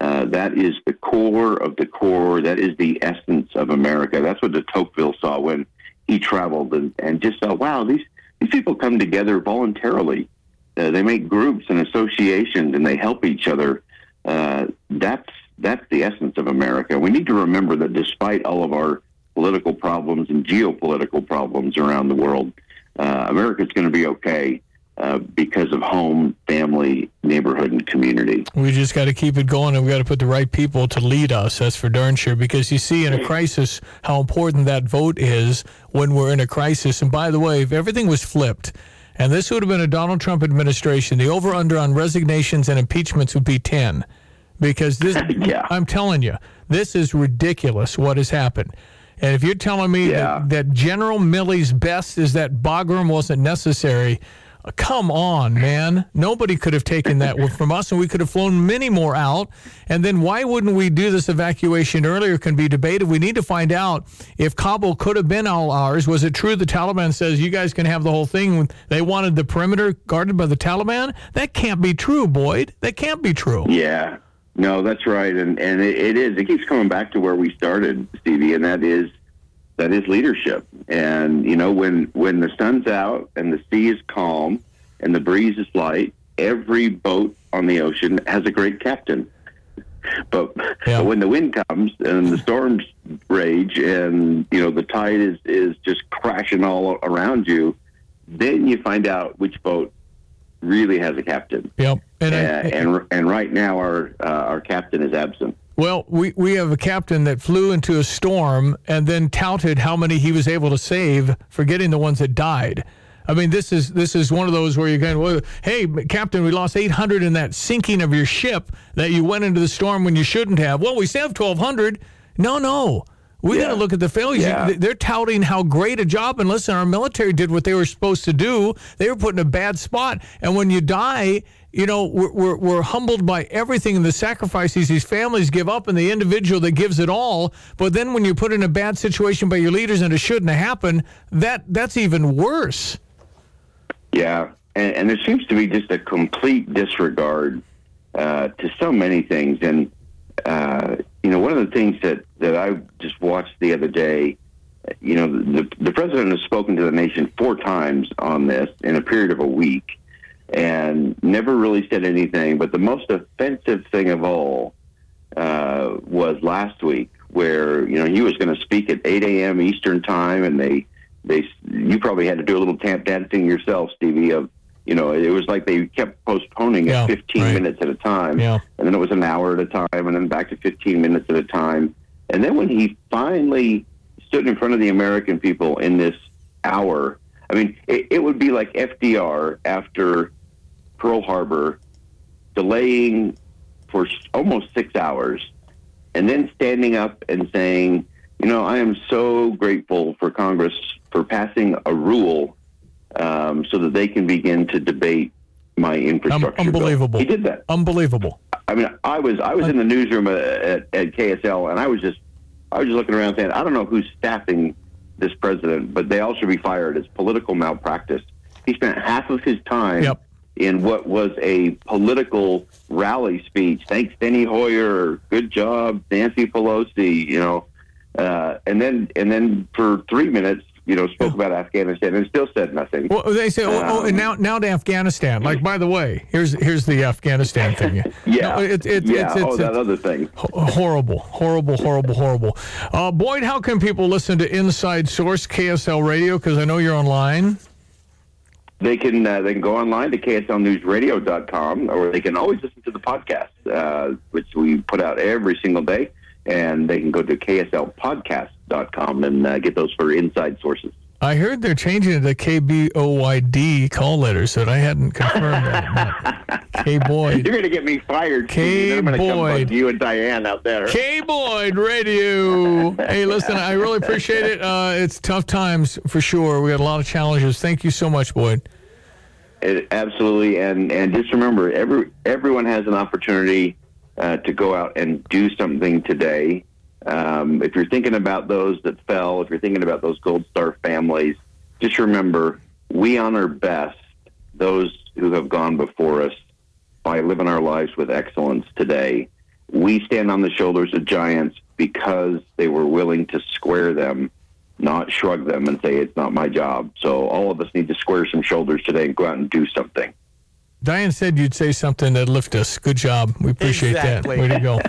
Uh, that is the core of the core. That is the essence of America. That's what de Tocqueville saw when he traveled and, and just saw, wow, these, these people come together voluntarily. Uh, they make groups and associations and they help each other. Uh, that's, that's the essence of America. We need to remember that despite all of our political problems and geopolitical problems around the world, uh, America's going to be okay uh, because of home, family, neighborhood, and community. We just got to keep it going, and we got to put the right people to lead us. That's for darn sure. Because you see, in a crisis, how important that vote is when we're in a crisis. And by the way, if everything was flipped, and this would have been a Donald Trump administration, the over/under on resignations and impeachments would be ten. Because this, yeah. I'm telling you, this is ridiculous. What has happened? And if you're telling me Yeah. that, that General Milley's best is that Bagram wasn't necessary, uh, come on, man. Nobody could have taken that from us, and we could have flown many more out. And then why wouldn't we do this evacuation earlier? Can be debated. We need to find out if Kabul could have been all ours. Was it true the Taliban says you guys can have the whole thing? They wanted the perimeter guarded by the Taliban? That can't be true, Boyd. That can't be true. Yeah, no, that's right, and and it, it is. It keeps coming back to where we started, Stevie, and that is that is leadership. And you know, when when the sun's out and the sea is calm and the breeze is light, every boat on the ocean has a great captain. But, but when the wind comes and the storms rage and you know the tide is is just crashing all around you, then you find out which boat really has a captain. Yep. And, I- and and right now our uh, our captain is absent. Well, we, we have a captain that flew into a storm and then touted how many he was able to save, forgetting the ones that died. I mean, this is this is one of those where you're going, well, hey, Captain, we lost 800 in that sinking of your ship that you went into the storm when you shouldn't have. Well, we saved 1,200. No, no. We got to look at the failures. Yeah. They're touting how great a job. And listen, our military did what they were supposed to do. They were put in a bad spot. And when you die, you know, we're, we're, we're humbled by everything and the sacrifices these families give up and the individual that gives it all. But then when you're put in a bad situation by your leaders and it shouldn't have happened, that that's even worse. Yeah, and, and there seems to be just a complete disregard uh, to so many things. And uh, you know, one of the things that that I just watched the other day, you know, the the president has spoken to the nation four times on this in a period of a week, and never really said anything. But the most offensive thing of all uh, was last week, where you know he was going to speak at 8 a.m. Eastern time, and they they you probably had to do a little tap dancing yourself, Stevie. Of you know, it was like they kept postponing it 15 right. minutes at a time, Yeah. and then it was an hour at a time, and then back to 15 minutes at a time, and then when he finally stood in front of the American people in this hour, I mean, it, it would be like FDR after Pearl Harbor delaying for almost six hours and then standing up and saying, you know, I am so grateful for Congress for passing a rule um, so that they can begin to debate my infrastructure. bill." unbelievable. He did that. Unbelievable. I mean, I was I was in the newsroom at, at, at KSL, and I was just I was just looking around saying, I don't know who's staffing this president, but they all should be fired. It's political malpractice. He spent half of his time in what was a political rally speech. Thanks, Steny Hoyer. Good job, Nancy Pelosi. You know, uh, and then and then for three minutes, you know, spoke about Afghanistan and still said nothing. Well, they say, oh, oh, and now, now to Afghanistan. Like, by the way, here's here's the Afghanistan thing. Yeah, No, it, it, yeah. it's, it's, oh, that other thing. horrible, horrible, horrible, horrible. Uh, Boyd, how can people listen to Inside Source KSL Radio? Because I know you're online. They can uh, they can go online to kslnewsradio.com, or they can always listen to the podcast, uh, which we put out every single day. And they can go to kslpodcast.com and uh, get those for inside sources. I heard they're changing it to KBOYD call letters, so I hadn't confirmed that. K Boyd. You're going to get me fired. Stevie, and I'm going to come Boyd. you and Diane out there. K Boyd Radio. Hey, listen, I really appreciate it. Uh, it's tough times for sure. We had a lot of challenges. Thank you so much, Boyd. It, absolutely, and and just remember, every everyone has an opportunity uh, to go out and do something today. Um, if you're thinking about those that fell, if you're thinking about those Gold Star families, just remember we honor best those who have gone before us by living our lives with excellence today. We stand on the shoulders of giants because they were willing to square them not shrug them and say it's not my job. So all of us need to square some shoulders today and go out and do something. Diane said you'd say something that lift us. Good job. We appreciate Exactly. that. Way to go.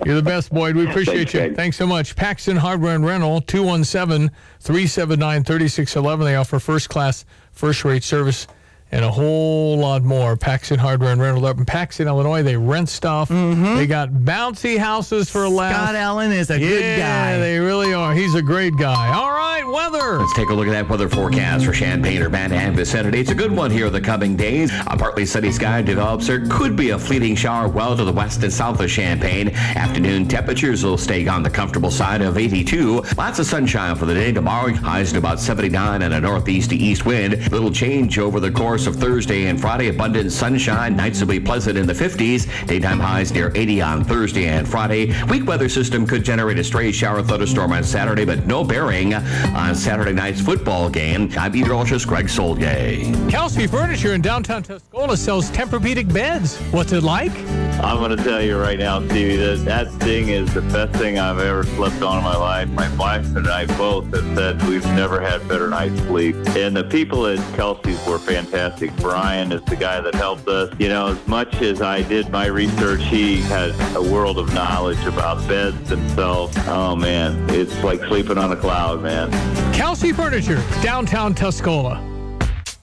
You're the best, Boyd. We appreciate Thanks, you. Greg. Thanks so much. Paxton Hardware and Rental, 217 379 3611. They offer first class, first rate service and a whole lot more. Paxton Hardware and Rental up in Paxton, Illinois. They rent stuff. They got bouncy houses for a laugh. Mm-hmm. Scott Allen is a yeah, good guy. they really are. He's a great guy. All right, weather. Let's take a look at that weather forecast for Champaign, Urbana, and vicinity. It's a good one here in the coming days. A partly sunny sky develops. There could be a fleeting shower well to the west and south of Champaign. Afternoon temperatures will stay on the comfortable side of 82. Lots of sunshine for the day tomorrow. Highs at about 79 and a northeast to east wind. Little change over the course of Thursday and Friday. Abundant sunshine. Nights will be pleasant in the 50s. Daytime highs near 80 on Thursday and Friday. Weak weather system could generate a stray shower thunderstorm on Saturday, but no bearing on Saturday night's football game. I'm meteorologist Greg Soulje. Kelsey Furniture in downtown Tuscola sells Tempur-Pedic beds. What's it like? I'm going to tell you right now, Stevie, that that thing is the best thing I've ever slept on in my life. My wife and I both have said we've never had better night's sleep. And the people at Kelsey's were fantastic. Brian is the guy that helped us. You know, as much as I did my research, he has a world of knowledge about beds themselves. Oh, man, it's like sleeping on a cloud, man. Kelsey Furniture, downtown Tuscola.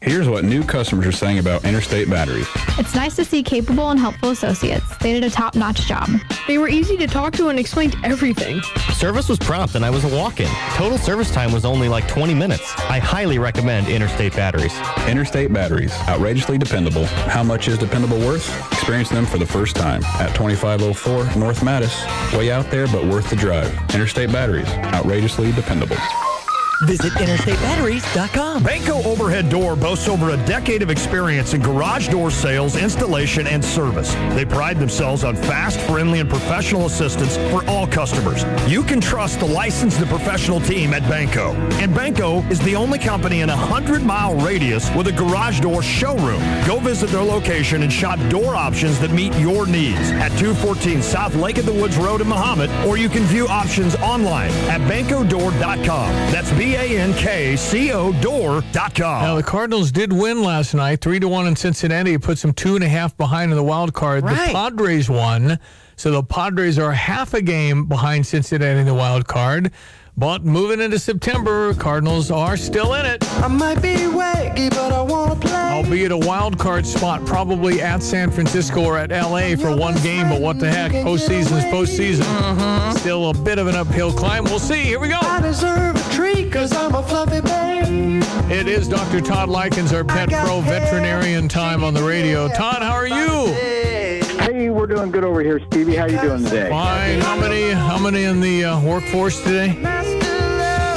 Here's what new customers are saying about Interstate Batteries. It's nice to see capable and helpful associates. They did a top-notch job. They were easy to talk to and explained everything. Service was prompt and I was a walk-in. Total service time was only like 20 minutes. I highly recommend Interstate Batteries. Interstate Batteries, outrageously dependable. How much is dependable worth? Experience them for the first time at 2504 North Mattis. Way out there, but worth the drive. Interstate Batteries, outrageously dependable. Visit interstatebatteries.com. Bankco Overhead Door boasts over a decade of experience in garage door sales, installation, and service. They pride themselves on fast, friendly, and professional assistance for all customers. You can trust the licensed and professional team at Bankco. And Bankco is the only company in a 100-mile radius with a garage door showroom. Go visit their location and shop door options that meet your needs at 214 South Lake of the Woods Road in Mahomet, or you can view options online at bankcodoor.com. That's B-A-N-K-C-O door.com. Now the Cardinals did win last night, three to one in Cincinnati. It puts them two and a half behind in the wild card. Right. The Padres won, so the Padres are half a game behind Cincinnati in the wild card. But moving into September, Cardinals are still in it. I might be wacky, but I want to play. Albeit a wild card spot, probably at San Francisco or at LA for one game. But what the heck? Postseason is postseason. Mm-hmm. Still a bit of an uphill climb. We'll see. Here we go. I deserve a treat because I'm a fluffy babe. It is Dr. Todd Lykins, our pet pro veterinarian time on the radio. Todd, how are you? Hey, we're doing good over here, Stevie. How you doing today? Fine. How many? How many in the uh, workforce today?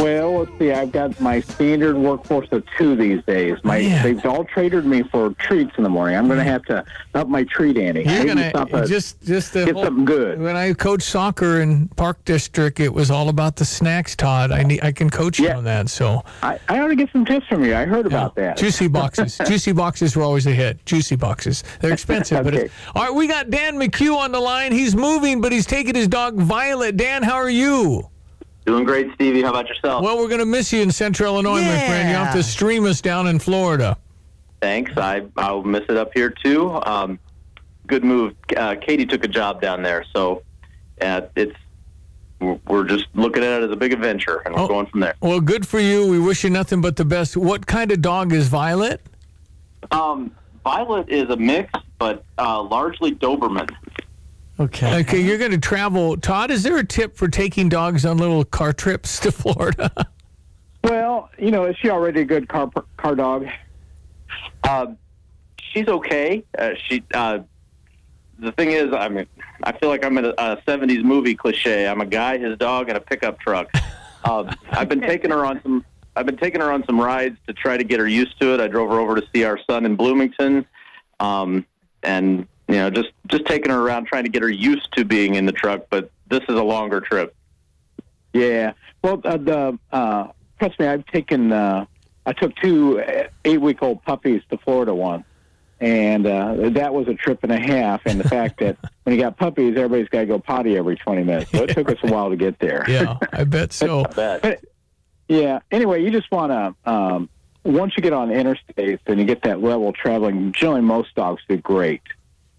Well, let's see. I've got my standard workforce of two these days. My oh, Man. they've all traded me for treats in the morning. I'm going to mm. have to up my treat ante. You're gonna just just the get whole- something good. When I coached soccer in Park District, it was all about the snacks. Todd, I need I can coach you on that. So I, I ought to get some tips from you. I heard about that. Juicy boxes. Juicy boxes were always a hit. Juicy boxes. They're expensive, but it's, all right. We got Dan McCue on the line. He's moving, but he's taking his dog Violet. Dan, how are you? Doing great, Stevie. How about yourself? Well, we're going to miss you in Central Illinois, my friend. You have to stream us down in Florida. Thanks. I I'll miss it up here too. Um, good move. Uh, Katie took a job down there, so uh, it's we're- we're just looking at it as a big adventure, and we're going from there. Well, good for you. We wish you nothing but the best. What kind of dog is Violet? Um, Violet is a mix, but uh, largely Doberman. Okay. Okay, you're going to travel. Todd, is there a tip for taking dogs on little car trips to Florida? Well, you know, is she already a good car car dog? Uh, she's okay. Uh, she. Uh, the thing is, I mean, I feel like I'm in a, a '70s movie cliche. I'm a guy, his dog, and a pickup truck. Uh, I've been taking her on some. I've been taking her on some rides to try to get her used to it. I drove her over to see our son in Bloomington, um, and you know, just just taking her around, trying to get her used to being in the truck. But this is a longer trip. Yeah. Well, uh, the uh, trust me, I've taken. Uh, I took two eight week old puppies to Florida once, and uh, that was a trip and a half. And the fact that when you got puppies, everybody's got to go potty every twenty minutes, so it took us a while to get there. Yeah, I bet so. But, yeah. Anyway, you just want to. Um, once you get on interstates and you get that level of traveling, generally most dogs do great.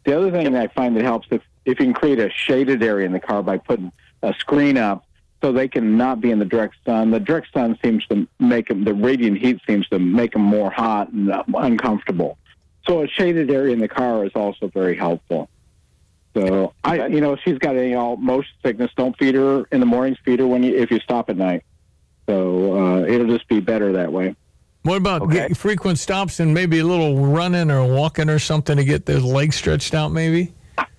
The other thing that I find that helps if if you can create a shaded area in the car by putting a screen up so they can not be in the direct sun. The direct sun seems to make them, the radiant heat seems to make them more hot and uh, uncomfortable. So a shaded area in the car is also very helpful. So I, you know, she's got any all motion sickness, don't feed her in the mornings. Feed her when you if you stop at night. So uh, it'll just be better that way. What about get frequent stops and maybe a little running or walking or something to get those legs stretched out? Maybe.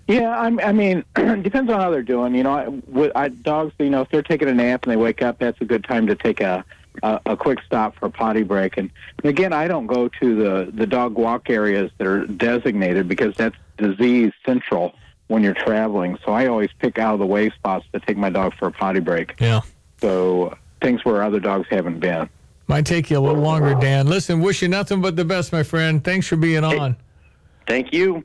Yeah, I'm, I mean, depends on how they're doing. You know, I, with I, dogs, you know, if they're taking a nap and they wake up, that's a good time to take a a, a quick stop for a potty break. And again, I don't go to the the dog walk areas that are designated because that's disease central when you're traveling. So I always pick out of the way spots to take my dog for a potty break. Yeah. So things where other dogs haven't been. Might take you a little longer, Dan. Listen, wish you nothing but the best, my friend. Thanks for being on. Thank you.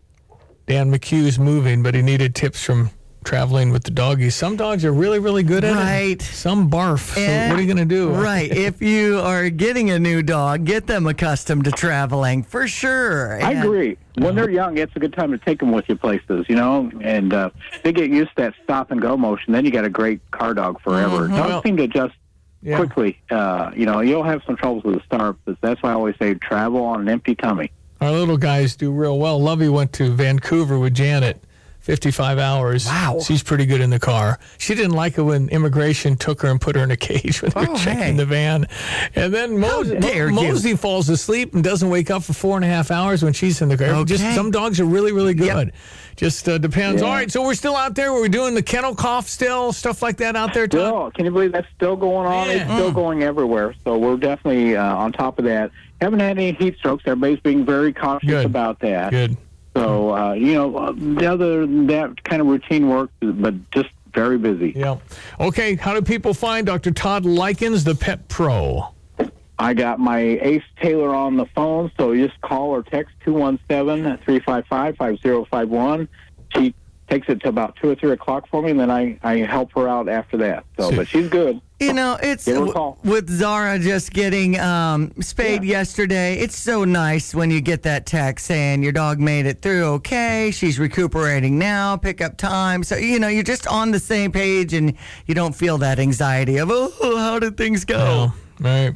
Dan McCue's moving, but he needed tips from traveling with the doggies. Some dogs are really, really good at it. Right. Some barf. So what are you going to do? Right. if you are getting a new dog, get them accustomed to traveling for sure. I agree. When they're young, it's a good time to take them with you places, you know, and uh, they get used to that stop and go motion. Then you got a great car dog forever. Mhm. Dogs Well- seem to adjust Yeah. quickly. Uh, you know, you'll have some troubles with the start, but that's why I always say travel on an empty tummy. Our little guys do real well. Lovey went to Vancouver with Janet. 55 hours. Wow. She's pretty good in the car. She didn't like it when immigration took her and put her in a cage when they were Oh, checking hey. the van. And then Mosey, dare you. Mosey falls asleep and doesn't wake up for four and a half hours when she's in the car. Just some dogs are really, really good. Just uh, depends. Yeah. All right, so we're still out there. We're doing the kennel cough still, stuff like that out there, Todd? Still, can you believe that's still going on? It's still going everywhere. So we're definitely uh, on top of that. Haven't had any heat strokes. Everybody's being very cautious Good. about that. Good. So uh, you know, uh, the other that kind of routine work, but just very busy. Yeah. Okay, how do people find Dr. Todd Lykins, the Pet Pro? I got my Ace Taylor on the phone, so you just call or text 217-355-5051. She takes it to about 2 or 3 o'clock for me, and then I, I help her out after that. So, but she's good. You know, it's Give her a w- call. with Zara just getting um, spayed yesterday. It's so nice when you get that text saying your dog made it through okay. She's recuperating now. Pick up time. So you know you're just on the same page, and you don't feel that anxiety of oh, how did things go? Right.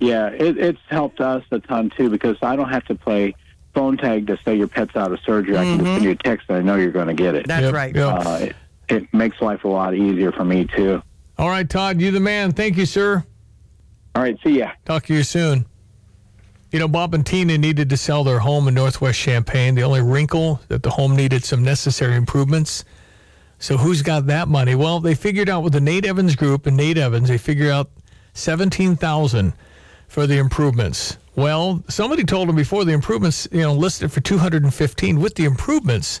Yeah, it, it's helped us a ton, too, because I don't have to play phone tag to say your pet's out of surgery. I can just send you a text, and I know you're going to get it. That's Yep, right. yep. Uh, it, it makes life a lot easier for me, too. All right, Todd, you the man. Thank you, sir. All right, see ya. Talk to you soon. You know, Bob and Tina needed to sell their home in Northwest Champaign. The only wrinkle that the home needed some necessary improvements. So who's got that money? Well, they figured out with the Nate Evans Group and Nate Evans, they figured out seventeen thousand for the improvements. Well, somebody told him before the improvements, you know, listed for two hundred and fifteen. With the improvements,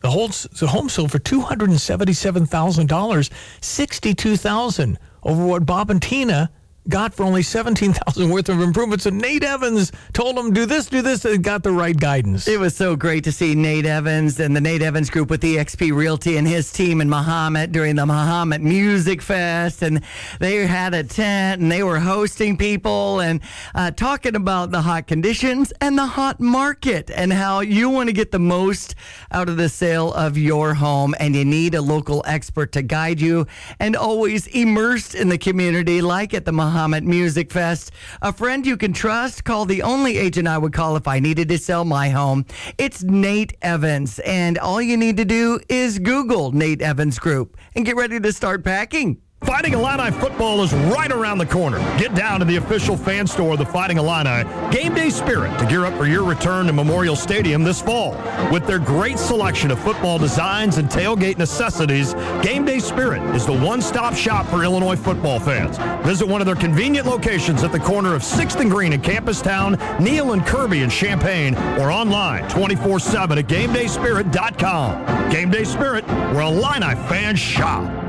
the whole the home sold for two hundred and seventy-seven thousand dollars, sixty-two thousand over what Bob and Tina got for only seventeen thousand worth of improvements. And Nate Evans told them, "Do this, do this," and got the right guidance. It was so great to see Nate Evans and the Nate Evans group with EXP Realty and his team in Mahomet during the Mahomet Music Fest. And they had a tent and they were hosting people and uh, talking about the hot conditions and the hot market and how you want to get the most out of the sale of your home. And you need a local expert to guide you and always immersed in the community, like at the Mahomet Music Fest. A friend you can trust. Call the only agent I would call if I needed to sell my home. It's Nate Evans. And all you need to do is Google Nate Evans Group and get ready to start packing. Fighting Illini football is right around the corner. Get down to the official fan store of the Fighting Illini Game Day Spirit to gear up for your return to Memorial Stadium this fall. With their great selection of football designs and tailgate necessities, Game Day Spirit is the one-stop shop for Illinois football fans. Visit one of their convenient locations at the corner of 6th and Green in Campus Town, Neal and Kirby in Champaign, or online 24-7 at GameDaySpirit.com. Game Day Spirit, where Illini fans shop.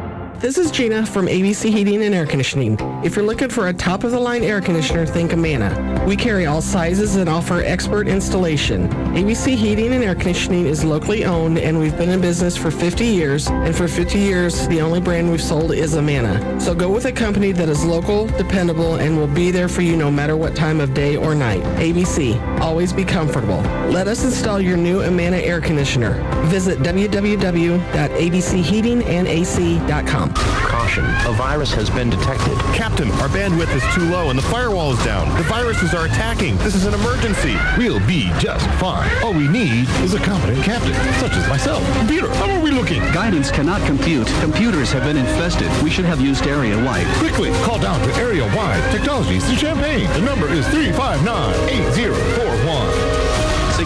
This is Gina from ABC Heating and Air Conditioning. If you're looking for a top of the line air conditioner, think Amana. We carry all sizes and offer expert installation. ABC Heating and Air Conditioning is locally owned and we've been in business for 50 years. And for 50 years, the only brand we've sold is Amana. So go with a company that is local, dependable, and will be there for you no matter what time of day or night. ABC. Always be comfortable. Let us install your new Amana air conditioner. Visit www.abcheatingandac.com. Caution, a virus has been detected. Captain, our bandwidth is too low and the firewall is down. The viruses are attacking. This is an emergency. We'll be just fine. All we need is a competent captain, such as myself. Computer, how are we looking? Guidance cannot compute. Computers have been infested. We should have used area-wide. Quickly, call down to area-wide technologies in Champaign. The number is 359-8041.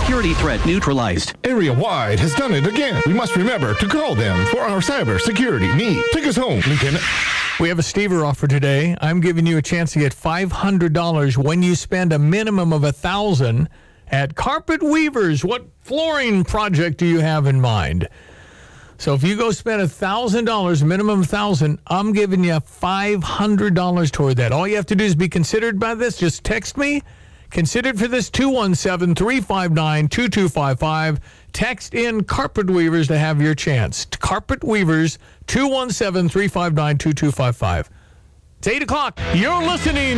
Security threat neutralized. Area Wide has done it again. We must remember to call them for our cyber security need. Take us home, Lieutenant. We have a Stever offer today. I'm giving you a chance to get $500 when you spend a minimum of a 1000 at Carpet Weavers. What flooring project do you have in mind? So if you go spend a thousand dollars, minimum thousand, I'm giving you five hundred dollars toward that. All you have to do is be considered by this. Just text me. Considered for this 217-359-2255. Text in Carpet Weavers to have your chance. Carpet Weavers 217-359-2255. It's eight o'clock. You're listening